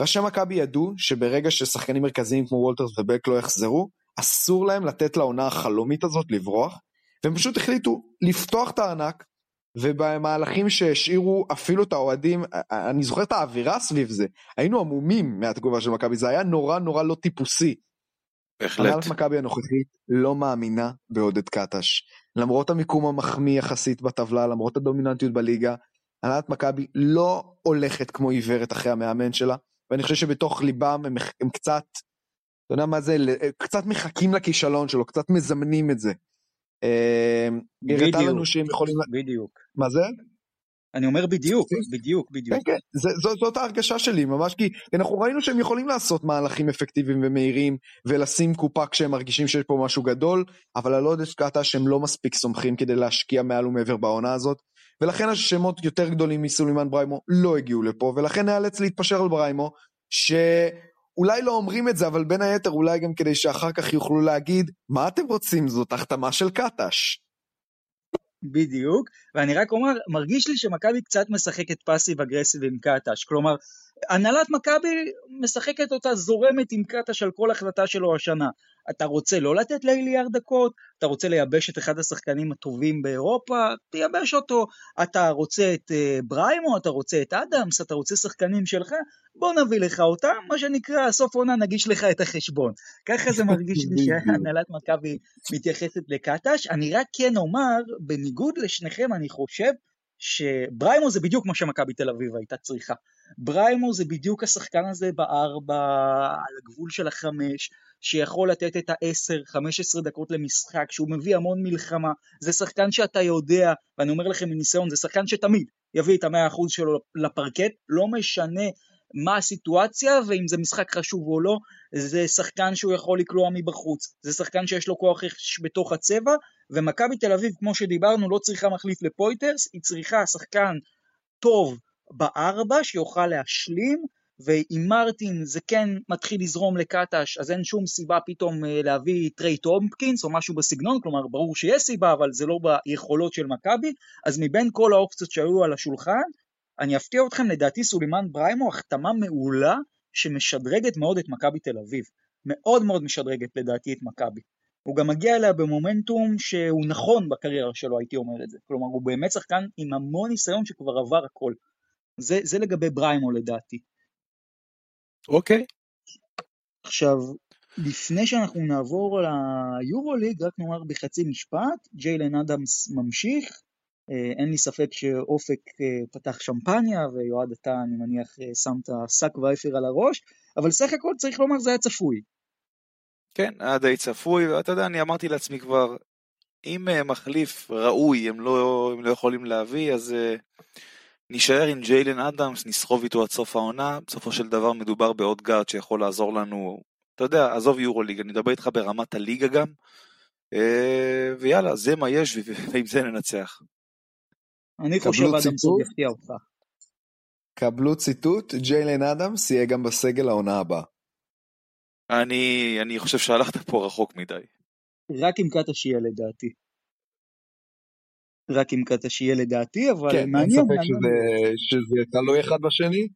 [SPEAKER 3] ראשי מכבי ידעו שברגע ששחקנים מרכזיים כמו וולטרס ובק לא יחזרו, אסור להם לתת לעונה החלומית הזאת לברוח, והם פשוט החליטו לפתוח את הענק, ובמהלכים שהשאירו אפילו את האוהדים, אני זוכר את האווירה סביב זה, היינו עמומים מהתגובה של מכבי, זה היה נורא נורא לא טיפוסי.
[SPEAKER 2] בהחלט.
[SPEAKER 3] הנהלת מכבי הנוכחית לא מאמינה בעודד קטש. למרות המיקום המחמיא יחסית בטבלה, למרות הדומיננטיות בליגה, הנהלת מכבי לא הולכת כמו עיוורת אחרי המאמן שלה, ואני חושב שבתוך ליבם הם, הם קצת, אתה יודע מה זה, קצת מחכים לכישלון שלו, קצת מזמנים את זה.
[SPEAKER 1] אה, בדיוק,
[SPEAKER 3] לנו שהם יכולים...
[SPEAKER 1] בדיוק.
[SPEAKER 3] מה זה?
[SPEAKER 1] אני אומר בדיוק, בדיוק, בדיוק.
[SPEAKER 3] כן, כן, זה, זאת, זאת ההרגשה שלי, ממש כי אנחנו ראינו שהם יכולים לעשות מהלכים אפקטיביים ומהירים ולשים קופה כשהם מרגישים שיש פה משהו גדול, אבל על עוד השקעתה שהם לא מספיק סומכים כדי להשקיע מעל ומעבר בעונה הזאת, ולכן השמות יותר גדולים מסולימן בריימו לא הגיעו לפה, ולכן נאלץ להתפשר על בריימו, שאולי לא אומרים את זה, אבל בין היתר אולי גם כדי שאחר כך יוכלו להגיד, מה אתם רוצים, זאת החתמה של קטש.
[SPEAKER 1] בדיוק, ואני רק אומר, מרגיש לי שמכבי קצת משחקת passive aggressive עם קטש, כלומר, הנהלת מכבי משחקת אותה זורמת עם קטש על כל החלטה שלו השנה. אתה רוצה לא לתת ליאיר דקות, אתה רוצה לייבש את אחד השחקנים הטובים באירופה, תייבש אותו. אתה רוצה את אה, בריימו, אתה רוצה את אדמס, אתה רוצה שחקנים שלך, בוא נביא לך אותם, מה שנקרא, סוף עונה נגיש לך את החשבון. ככה זה מרגיש לי (laughs) שהנהלת מכבי מתייחסת לקטש. אני רק כן אומר, בניגוד לשניכם, אני חושב שבריימו זה בדיוק מה שמכבי תל אביב הייתה צריכה. בריימו זה בדיוק השחקן הזה בארבע, על הגבול של החמש, שיכול לתת את ה-10-15 דקות למשחק, שהוא מביא המון מלחמה, זה שחקן שאתה יודע, ואני אומר לכם מניסיון, זה שחקן שתמיד יביא את המאה אחוז שלו לפרקט, לא משנה מה הסיטואציה ואם זה משחק חשוב או לא, זה שחקן שהוא יכול לקלוע מבחוץ, זה שחקן שיש לו כוח בתוך הצבע, ומכבי תל אביב, כמו שדיברנו, לא צריכה מחליף לפויתרס, היא צריכה שחקן טוב בארבע שיוכל להשלים, ועם מרטין זה כן מתחיל לזרום לקטש, אז אין שום סיבה פתאום אה, להביא טריי טומפקינס או משהו בסגנון, כלומר ברור שיש סיבה, אבל זה לא ביכולות של מכבי, אז מבין כל האופציות שהיו על השולחן, אני אפתיע אתכם, לדעתי סולימן בריימו החתמה מעולה שמשדרגת מאוד את מכבי תל אביב. מאוד מאוד משדרגת לדעתי את מכבי. הוא גם מגיע אליה במומנטום שהוא נכון בקריירה שלו, הייתי אומר את זה. כלומר, הוא באמת שחקן עם המון ניסיון שכבר עבר הכל. זה, זה לגבי בריימו לדעתי.
[SPEAKER 2] אוקיי.
[SPEAKER 1] עכשיו, לפני שאנחנו נעבור ליורוליג, רק נאמר בחצי משפט, ג'יילן אדמס ממשיך, אה, אין לי ספק שאופק אה, פתח שמפניה, ויועד אתה, אני מניח, אה, שמת שק ואפר על הראש, אבל סך הכל צריך לומר זה היה צפוי.
[SPEAKER 2] כן, היה די צפוי, ואתה יודע, אני אמרתי לעצמי כבר, אם מחליף ראוי הם לא, הם לא יכולים להביא, אז נישאר עם ג'יילן אדמס, נסחוב איתו עד סוף העונה, בסופו של דבר מדובר בעוד גארד שיכול לעזור לנו, אתה יודע, עזוב יורו ליג, אני מדבר איתך ברמת הליגה גם, אה, ויאללה, זה מה יש, ועם זה ננצח.
[SPEAKER 1] אני חושב אדמס יפתיע אותך.
[SPEAKER 3] קבלו ציטוט, ג'יילן אדמס יהיה גם בסגל העונה הבאה.
[SPEAKER 2] אני, אני חושב שהלכת פה רחוק מדי.
[SPEAKER 1] רק עם קאטה שיהיה לדעתי. רק עם קטע שיהיה לדעתי, אבל
[SPEAKER 3] כן,
[SPEAKER 1] מעניין.
[SPEAKER 3] כן, אין ספק שזה, שזה תלוי אחד בשני.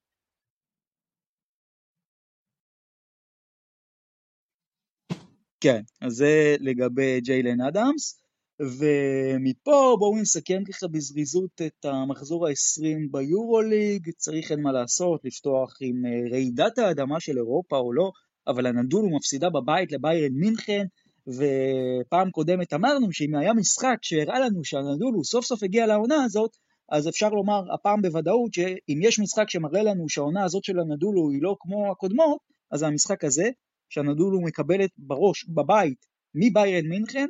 [SPEAKER 1] כן, אז זה לגבי ג'יילן אדמס, ומפה בואו נסכם ככה בזריזות את המחזור ה-20 ביורוליג, צריך אין מה לעשות, לפתוח עם אה, רעידת האדמה של אירופה או לא, אבל הנדולו מפסידה בבית לביירן מינכן, ופעם קודמת אמרנו שאם היה משחק שהראה לנו שהנדולו סוף סוף הגיע לעונה הזאת, אז אפשר לומר הפעם בוודאות שאם יש משחק שמראה לנו שהעונה הזאת של הנדולו היא לא כמו הקודמות, אז זה המשחק הזה, שאנדולו מקבלת בראש, בבית, מבאיירן מינכן,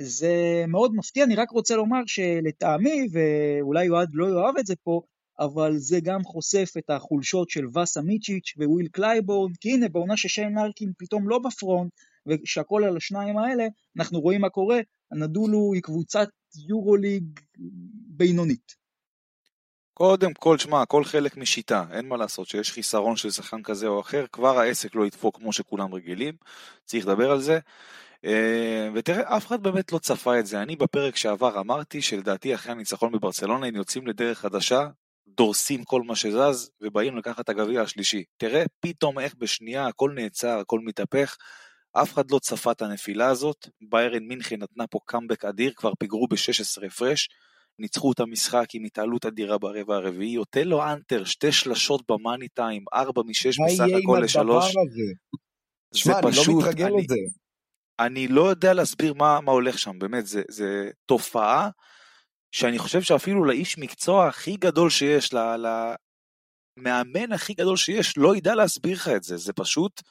[SPEAKER 1] זה מאוד מפתיע, אני רק רוצה לומר שלטעמי, ואולי יועד לא יאהב את זה פה, אבל זה גם חושף את החולשות של ואסה מיצ'יץ' ו-וויל קלייבורן, כי הנה בעונה ששיין לארקין פתאום לא בפרונט, ושהכול על השניים האלה, אנחנו רואים מה קורה, אנדולו היא קבוצת יורוליג בינונית.
[SPEAKER 2] קודם כל, שמע, הכל חלק משיטה, אין מה לעשות, שיש חיסרון של שחקן כזה או אחר, כבר העסק לא ידפוק כמו שכולם רגילים, צריך לדבר על זה. אה, ותראה, אף אחד באמת לא צפה את זה. אני בפרק שעבר אמרתי שלדעתי אחרי הניצחון בברצלונה הם יוצאים לדרך חדשה, דורסים כל מה שזז, ובאים לקחת את הגביע השלישי. תראה פתאום איך בשנייה הכל נעצר, הכל מתהפך. אף אחד לא צפה את הנפילה הזאת, ביירן מינכן נתנה פה קאמבק אדיר, כבר פיגרו ב-16 הפרש, ניצחו את המשחק עם התעלות אדירה ברבע הרביעי, אוטלו אנטר, שתי שלשות במאני טיים, ארבע משש בסך הכל לשלוש.
[SPEAKER 3] זה שמע, אני לא מתרגל לזה.
[SPEAKER 2] אני לא יודע להסביר מה, מה הולך שם, באמת, זה, זה תופעה שאני חושב שאפילו לאיש מקצוע הכי גדול שיש, למאמן הכי גדול שיש, לא ידע להסביר לך את זה, זה פשוט,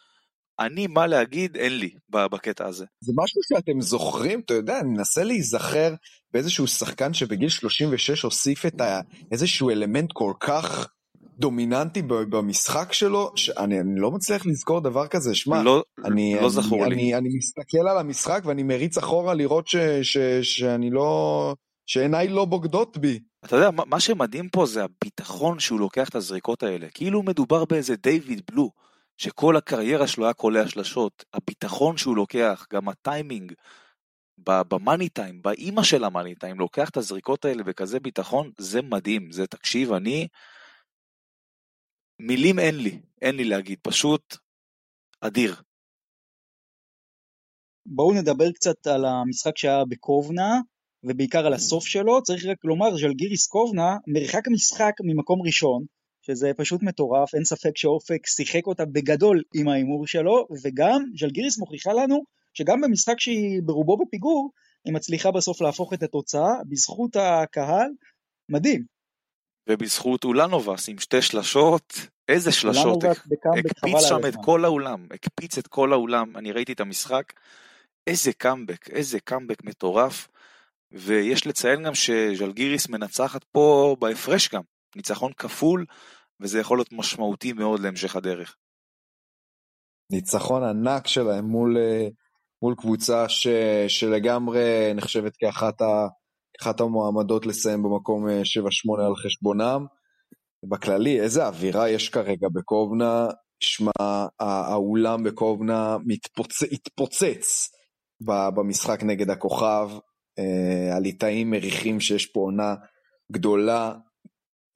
[SPEAKER 2] אני מה להגיד, אין לי בקטע הזה.
[SPEAKER 3] זה משהו שאתם זוכרים, אתה יודע, אני מנסה להיזכר באיזשהו שחקן שבגיל 36 הוסיף את ה... איזשהו אלמנט כל כך דומיננטי במשחק שלו, שאני אני לא מצליח לזכור דבר כזה, שמע,
[SPEAKER 2] לא, אני, לא אני, זכור
[SPEAKER 3] אני, לי. אני, אני מסתכל על המשחק ואני מריץ אחורה לראות ש, ש, שאני לא, שעיניי לא בוגדות בי.
[SPEAKER 2] אתה יודע, מה שמדהים פה זה הביטחון שהוא לוקח את הזריקות האלה, כאילו מדובר באיזה דיוויד בלו, שכל הקריירה שלו היה קולע שלשות, הביטחון שהוא לוקח, גם הטיימינג, במאני טיים, באימא של המאני טיים, לוקח את הזריקות האלה בכזה ביטחון, זה מדהים, זה תקשיב, אני... מילים אין לי, אין לי להגיד, פשוט אדיר.
[SPEAKER 1] בואו נדבר קצת על המשחק שהיה בקובנה, ובעיקר על הסוף שלו. צריך רק לומר, ז'לגיריס קובנה, מרחק משחק ממקום ראשון, שזה פשוט מטורף, אין ספק שאופק שיחק אותה בגדול עם ההימור שלו, וגם ז'לגיריס מוכיחה לנו שגם במשחק שהיא ברובו בפיגור, היא מצליחה בסוף להפוך את התוצאה, בזכות הקהל, מדהים.
[SPEAKER 2] ובזכות אולנובס עם שתי שלשות, איזה שלשות, הקפיץ שם את כל האולם, הקפיץ את כל האולם, אני ראיתי את המשחק, איזה קאמבק, איזה קאמבק מטורף, ויש לציין גם שז'לגיריס מנצחת פה בהפרש גם, ניצחון כפול, וזה יכול להיות משמעותי מאוד להמשך הדרך.
[SPEAKER 3] ניצחון ענק שלהם מול, אה, מול קבוצה ש, שלגמרי נחשבת כאחת ה... המועמדות לסיים במקום 7-8 אה, על חשבונם. בכללי, איזה אווירה יש כרגע בקובנה, שמע, האולם בקובנה מתפוצ... התפוצץ במשחק נגד הכוכב, אה, הליטאים מריחים שיש פה עונה גדולה.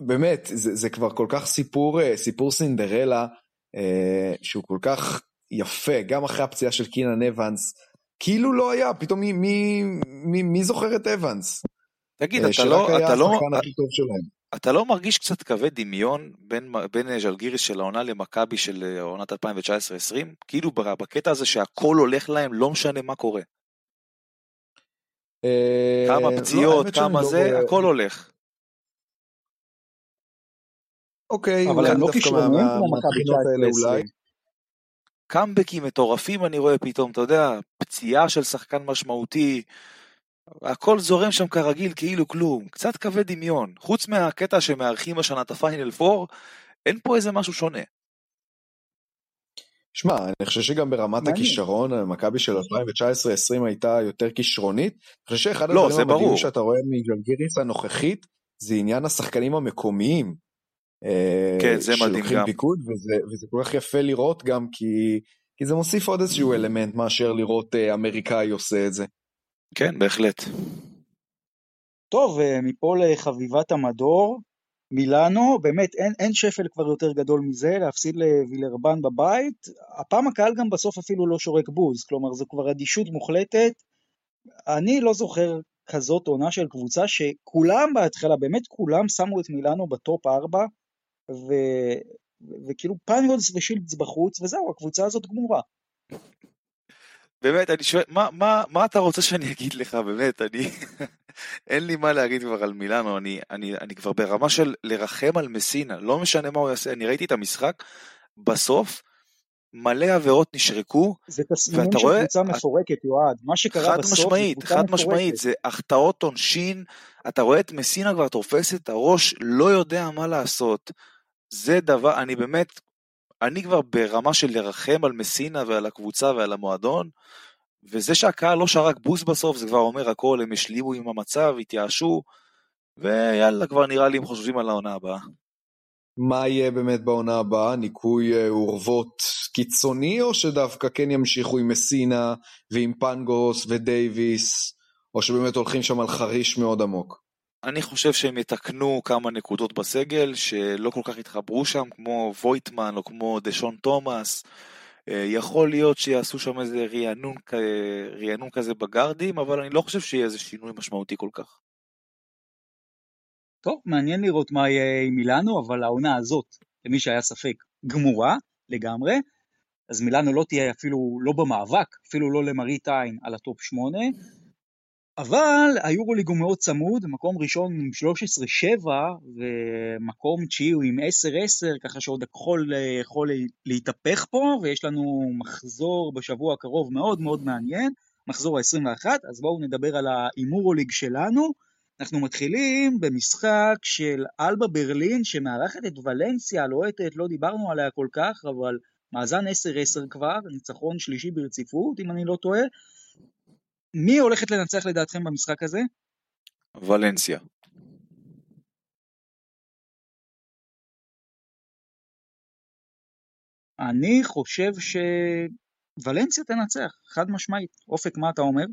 [SPEAKER 3] באמת, זה, זה כבר כל כך סיפור, אה, סיפור סינדרלה, שהוא כל כך יפה, גם אחרי הפציעה של קינן אבנס, כאילו לא היה, פתאום מי, מי, מי, מי זוכר את אבנס?
[SPEAKER 2] תגיד, אתה לא, אתה לא, אתה לא מרגיש קצת כבד דמיון בין, בין ז'לגיריס של העונה למכבי של אה, עונת 2019-2020? כאילו בקטע הזה שהכל הולך להם, לא משנה מה קורה. אה, כמה לא, פציעות, כמה זה, לא הכל הולך.
[SPEAKER 3] אוקיי, אבל הם לא כישרונים כמו מכבי 19-20.
[SPEAKER 2] קאמבקים מטורפים אני רואה פתאום, אתה יודע, פציעה של שחקן משמעותי, הכל זורם שם כרגיל כאילו כלום, קצת כבד דמיון, חוץ מהקטע שמארחים השנה את הפיינל 4, אין פה איזה משהו שונה.
[SPEAKER 3] שמע, אני חושב שגם ברמת הכישרון, מכבי של 2019-2020 הייתה יותר כישרונית. אני חושב שאחד
[SPEAKER 2] לא, הדברים המדהימים
[SPEAKER 3] שאתה רואה מג'לגיריס הנוכחית, זה עניין השחקנים המקומיים.
[SPEAKER 2] כן, זה מדהים גם. שלוקחים
[SPEAKER 3] פיקוד, וזה, וזה כל כך יפה לראות גם, כי, כי זה מוסיף עוד איזשהו אלמנט מאשר לראות אה, אמריקאי עושה את זה.
[SPEAKER 2] כן, בהחלט.
[SPEAKER 1] טוב, אה, מפה לחביבת המדור, מילאנו, באמת אין, אין שפל כבר יותר גדול מזה, להפסיד לווילרבן בבית. הפעם הקהל גם בסוף אפילו לא שורק בוז, כלומר זו כבר אדישות מוחלטת. אני לא זוכר כזאת עונה של קבוצה שכולם בהתחלה, באמת כולם שמו את מילאנו בטופ 4, וכאילו פנגולס ושילדס בחוץ, וזהו, הקבוצה הזאת גמורה.
[SPEAKER 2] באמת, אני שואל, מה, מה, מה אתה רוצה שאני אגיד לך, באמת, אני... (laughs) אין לי מה להגיד כבר על מילאנו, אני, אני, אני כבר ברמה של לרחם על מסינה, לא משנה מה הוא יעשה, אני ראיתי את המשחק, בסוף, מלא עבירות נשרקו,
[SPEAKER 1] זה תסמינים של קבוצה מפורקת, יועד, מה שקרה בסוף
[SPEAKER 2] משמעית,
[SPEAKER 1] זה קבוצה
[SPEAKER 2] חד
[SPEAKER 1] מפורקת.
[SPEAKER 2] משמעית, זה החטאות עונשין, אתה רואה את מסינה כבר תופס את הראש, לא יודע מה לעשות. זה דבר, אני באמת, אני כבר ברמה של לרחם על מסינה ועל הקבוצה ועל המועדון, וזה שהקהל לא שרק בוז בסוף, זה כבר אומר הכל, הם השלימו עם המצב, התייאשו, ויאללה, כבר נראה לי הם חושבים על העונה הבאה.
[SPEAKER 3] מה יהיה באמת בעונה הבאה? ניקוי אה, אורוות קיצוני, או שדווקא כן ימשיכו עם מסינה ועם פנגוס ודייוויס, או שבאמת הולכים שם על חריש מאוד עמוק?
[SPEAKER 2] אני חושב שהם יתקנו כמה נקודות בסגל שלא כל כך התחברו שם, כמו וויטמן או כמו דשון תומאס. אה, יכול להיות שיעשו שם איזה רענון, רענון כזה בגארדים, אבל אני לא חושב שיהיה איזה שינוי משמעותי כל כך.
[SPEAKER 1] טוב, מעניין לראות מה יהיה עם מילאנו, אבל העונה הזאת, למי שהיה ספק, גמורה לגמרי, אז מילאנו לא תהיה אפילו לא במאבק, אפילו לא למראית עין על הטופ 8, אבל היורוליג הוא מאוד צמוד, מקום ראשון עם 13-7 ומקום תשיעי הוא עם 10-10, ככה שעוד הכל יכול להתהפך פה, ויש לנו מחזור בשבוע הקרוב מאוד מאוד מעניין, מחזור ה-21, אז בואו נדבר על ההימורוליג שלנו. אנחנו מתחילים במשחק של אלבה ברלין שמארחת את ולנסיה הלוהטת, לא דיברנו עליה כל כך, אבל מאזן 10-10 כבר, ניצחון שלישי ברציפות, אם אני לא טועה. מי הולכת לנצח לדעתכם במשחק הזה?
[SPEAKER 2] ולנסיה.
[SPEAKER 1] אני חושב שוולנסיה תנצח, חד משמעית. אופק, מה אתה אומר?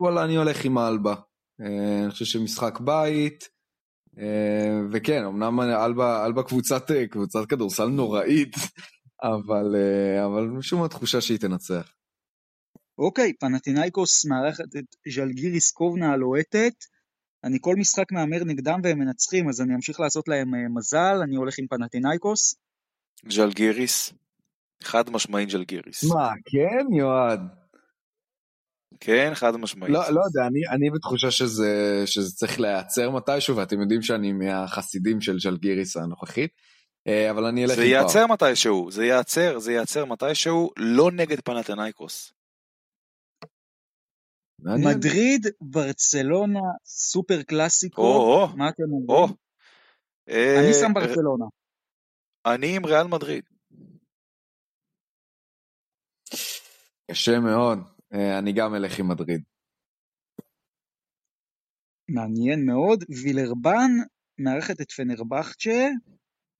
[SPEAKER 3] וואלה, אני הולך עם אלבה. אה, אני חושב שמשחק בית, אה, וכן, אמנם אלבה, אלבה קבוצת, אה, קבוצת כדורסל נוראית, (laughs) אבל, אבל משום מה תחושה שהיא תנצח.
[SPEAKER 1] אוקיי, פנטינאיקוס מארחת את ז'לגיריס קובנה הלוהטת. אני כל משחק מהמר נגדם והם מנצחים, אז אני אמשיך לעשות להם מזל, אני הולך עם פנטינאיקוס.
[SPEAKER 2] ז'לגיריס, חד משמעית ז'לגיריס.
[SPEAKER 3] מה, כן, יועד?
[SPEAKER 2] כן, חד משמעית.
[SPEAKER 3] לא, לא יודע, אני, אני בתחושה שזה, שזה צריך להיעצר מתישהו, ואתם יודעים שאני מהחסידים של ז'לגיריס הנוכחית, אבל אני אלך.
[SPEAKER 2] זה ייעצר מתישהו, זה ייעצר, זה ייעצר מתישהו, לא נגד פנתנייקוס.
[SPEAKER 1] מדריד, ברצלונה, סופר קלאסיקו,
[SPEAKER 2] או,
[SPEAKER 1] מה אתם אומרים?
[SPEAKER 2] או.
[SPEAKER 1] אני שם ברצלונה.
[SPEAKER 2] אני עם ריאל מדריד.
[SPEAKER 3] קשה מאוד. אני גם אלך עם מדריד.
[SPEAKER 1] מעניין מאוד. וילרבן מארחת את פנרבחצ'ה,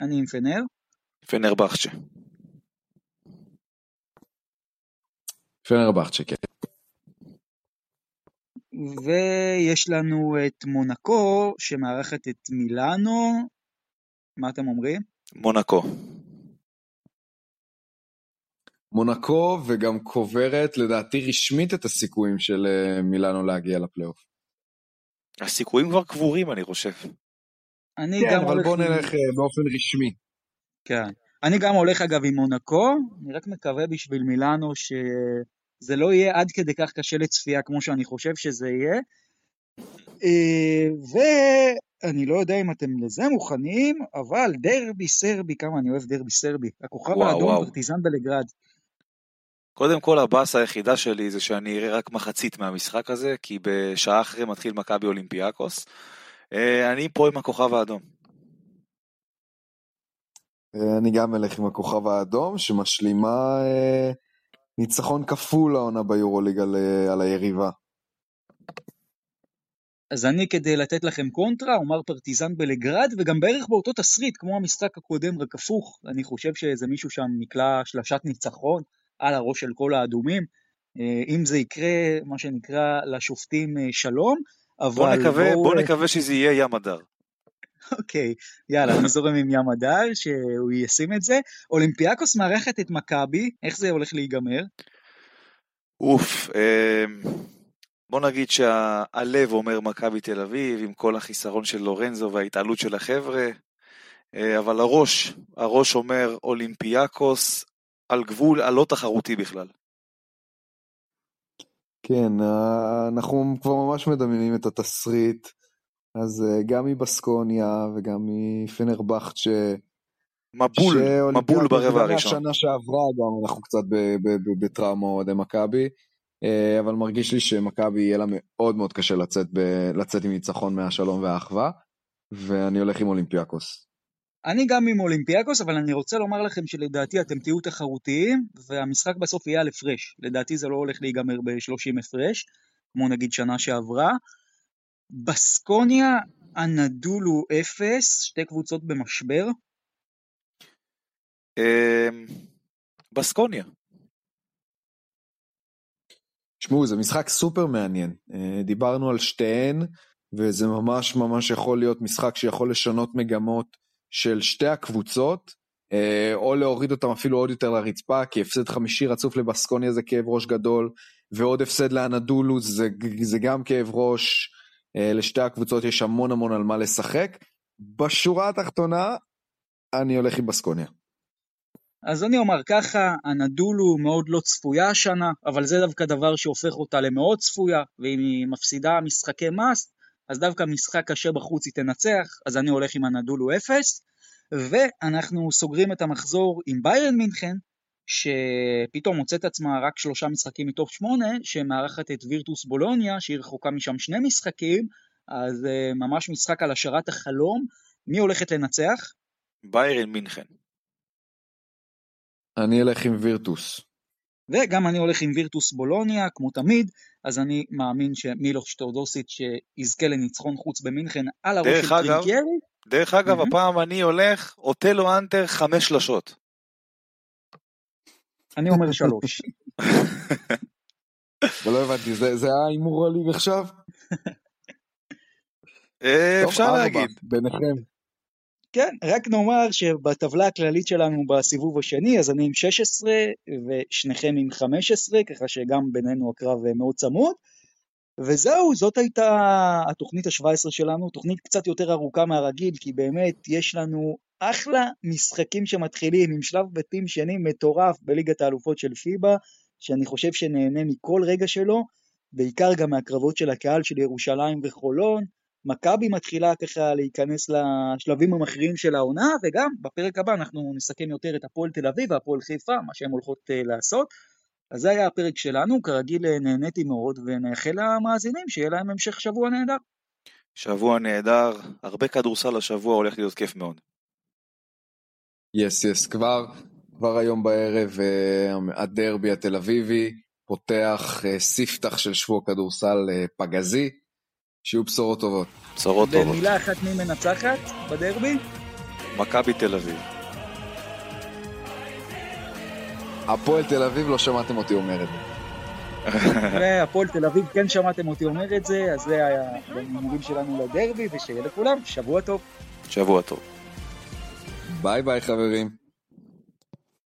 [SPEAKER 1] אני עם פנר.
[SPEAKER 2] פנרבחצ'ה.
[SPEAKER 3] פנרבחצ'ה, כן.
[SPEAKER 1] ויש לנו את מונקו שמארחת את מילאנו. מה אתם אומרים?
[SPEAKER 2] מונקו.
[SPEAKER 3] מונקו וגם קוברת לדעתי רשמית את הסיכויים של מילאנו להגיע לפלייאוף.
[SPEAKER 2] הסיכויים כבר קבורים אני חושב.
[SPEAKER 1] אני
[SPEAKER 3] כן,
[SPEAKER 1] גם
[SPEAKER 3] אבל בוא
[SPEAKER 1] עם...
[SPEAKER 3] נלך באופן רשמי.
[SPEAKER 1] כן. אני גם הולך אגב עם מונקו, אני רק מקווה בשביל מילאנו שזה לא יהיה עד כדי כך קשה לצפייה כמו שאני חושב שזה יהיה. ואני לא יודע אם אתם לזה מוכנים, אבל דרבי סרבי, כמה אני אוהב דרבי סרבי. הכוכב האדום. פרטיזן בלגרד.
[SPEAKER 2] קודם כל הבאסה היחידה שלי זה שאני אראה רק מחצית מהמשחק הזה, כי בשעה אחרי מתחיל מכבי אולימפיאקוס. אה, אני פה עם הכוכב האדום.
[SPEAKER 3] אני גם אלך עם הכוכב האדום שמשלימה אה, ניצחון כפול העונה ביורוליג על, אה, על היריבה.
[SPEAKER 1] אז אני כדי לתת לכם קונטרה, אומר פרטיזן בלגרד, וגם בערך באותו תסריט, כמו המשחק הקודם, רק הפוך. אני חושב שאיזה מישהו שם נקלע שלשת ניצחון על הראש של כל האדומים. אה, אם זה יקרה, מה שנקרא, לשופטים אה, שלום, אבל
[SPEAKER 2] בוא נקווה,
[SPEAKER 1] בואו...
[SPEAKER 2] בוא נקווה שזה יהיה ים הדר.
[SPEAKER 1] אוקיי, יאללה, אני זורם עם ים הדר, שהוא ישים את זה. אולימפיאקוס מארחת את מכבי, איך זה הולך להיגמר?
[SPEAKER 2] אוף, אה, בוא נגיד שהלב אומר מכבי תל אביב, עם כל החיסרון של לורנזו וההתעלות של החבר'ה. אה, אבל הראש, הראש אומר אולימפיאקוס על גבול הלא תחרותי בכלל.
[SPEAKER 3] כן, אה, אנחנו כבר ממש מדמיינים את התסריט, אז אה, גם מבסקוניה וגם מפנרבכט ש...
[SPEAKER 2] מבול, מבול ברבע הראשון.
[SPEAKER 3] השנה שעברה גם אנחנו קצת בטראומה אוהדי מכבי, אה, אבל מרגיש לי שמכבי יהיה לה מאוד מאוד קשה לצאת, ב, לצאת עם ניצחון מהשלום והאחווה, ואני הולך עם אולימפיאקוס.
[SPEAKER 1] אני גם עם אולימפיאקוס, אבל אני רוצה לומר לכם שלדעתי אתם תהיו תחרותיים, והמשחק בסוף יהיה על הפרש. לדעתי זה לא הולך להיגמר ב-30 הפרש, כמו נגיד שנה שעברה. בסקוניה, הנדולו אפס, שתי קבוצות במשבר.
[SPEAKER 2] אמ, בסקוניה.
[SPEAKER 3] תשמעו, זה משחק סופר מעניין. אה, דיברנו על שתיהן, וזה ממש ממש יכול להיות משחק שיכול לשנות מגמות של שתי הקבוצות, אה, או להוריד אותם אפילו עוד יותר לרצפה, כי הפסד חמישי רצוף לבסקוניה זה כאב ראש גדול, ועוד הפסד לאנדולוס זה, זה גם כאב ראש. אה, לשתי הקבוצות יש המון המון על מה לשחק. בשורה התחתונה, אני הולך עם בסקוניה.
[SPEAKER 1] אז אני אומר ככה, הנדולו מאוד לא צפויה השנה, אבל זה דווקא דבר שהופך אותה למאוד צפויה, ואם היא מפסידה משחקי מס, אז דווקא משחק קשה בחוץ היא תנצח, אז אני הולך עם הנדולו 0, ואנחנו סוגרים את המחזור עם ביירן מינכן, שפתאום מוצאת עצמה רק שלושה משחקים מתוך שמונה, שמארחת את וירטוס בולוניה, שהיא רחוקה משם שני משחקים, אז uh, ממש משחק על השארת החלום. מי הולכת לנצח?
[SPEAKER 2] ביירן מינכן.
[SPEAKER 3] אני אלך עם וירטוס.
[SPEAKER 1] וגם אני הולך עם וירטוס בולוניה, כמו תמיד, אז אני מאמין שמילוש טורדוסיץ' יזכה לניצחון חוץ במינכן על הראש של טרינקיירי.
[SPEAKER 2] דרך אגב, mm-hmm. הפעם אני הולך אוטלו אנטר חמש שלשות.
[SPEAKER 1] אני אומר שלוש.
[SPEAKER 3] לא הבנתי, זה ההימור הליג עכשיו?
[SPEAKER 2] אה, אפשר להגיד.
[SPEAKER 3] ביניכם.
[SPEAKER 1] כן, רק נאמר שבטבלה הכללית שלנו בסיבוב השני, אז אני עם 16 ושניכם עם 15, ככה שגם בינינו הקרב מאוד צמוד. וזהו, זאת הייתה התוכנית ה-17 שלנו, תוכנית קצת יותר ארוכה מהרגיל, כי באמת יש לנו אחלה משחקים שמתחילים עם שלב בתים שני מטורף בליגת האלופות של פיבה, שאני חושב שנהנה מכל רגע שלו, בעיקר גם מהקרבות של הקהל של ירושלים וחולון, מכבי מתחילה ככה להיכנס לשלבים המכריעים של העונה, וגם בפרק הבא אנחנו נסכם יותר את הפועל תל אביב והפועל חיפה, מה שהן הולכות uh, לעשות. אז זה היה הפרק שלנו, כרגיל אה, נהניתי מאוד, ונאחל למאזינים שיהיה להם המשך שבוע נהדר.
[SPEAKER 2] שבוע נהדר, הרבה כדורסל השבוע הולך להיות כיף מאוד.
[SPEAKER 3] יס yes, יס, yes. כבר, כבר היום בערב uh, הדרבי התל אביבי פותח uh, ספתח של שבוע כדורסל פגזי. שיהיו בשורות טובות.
[SPEAKER 2] בשורות טובות.
[SPEAKER 1] במילה אחת מי מנצחת בדרבי?
[SPEAKER 2] מכבי תל אביב.
[SPEAKER 3] הפועל תל אביב לא שמעתם אותי אומר את
[SPEAKER 1] זה. הפועל תל אביב כן שמעתם אותי אומר את זה, אז זה היה במילים שלנו לדרבי, ושיהיה לכולם שבוע טוב.
[SPEAKER 2] שבוע טוב.
[SPEAKER 3] ביי ביי חברים.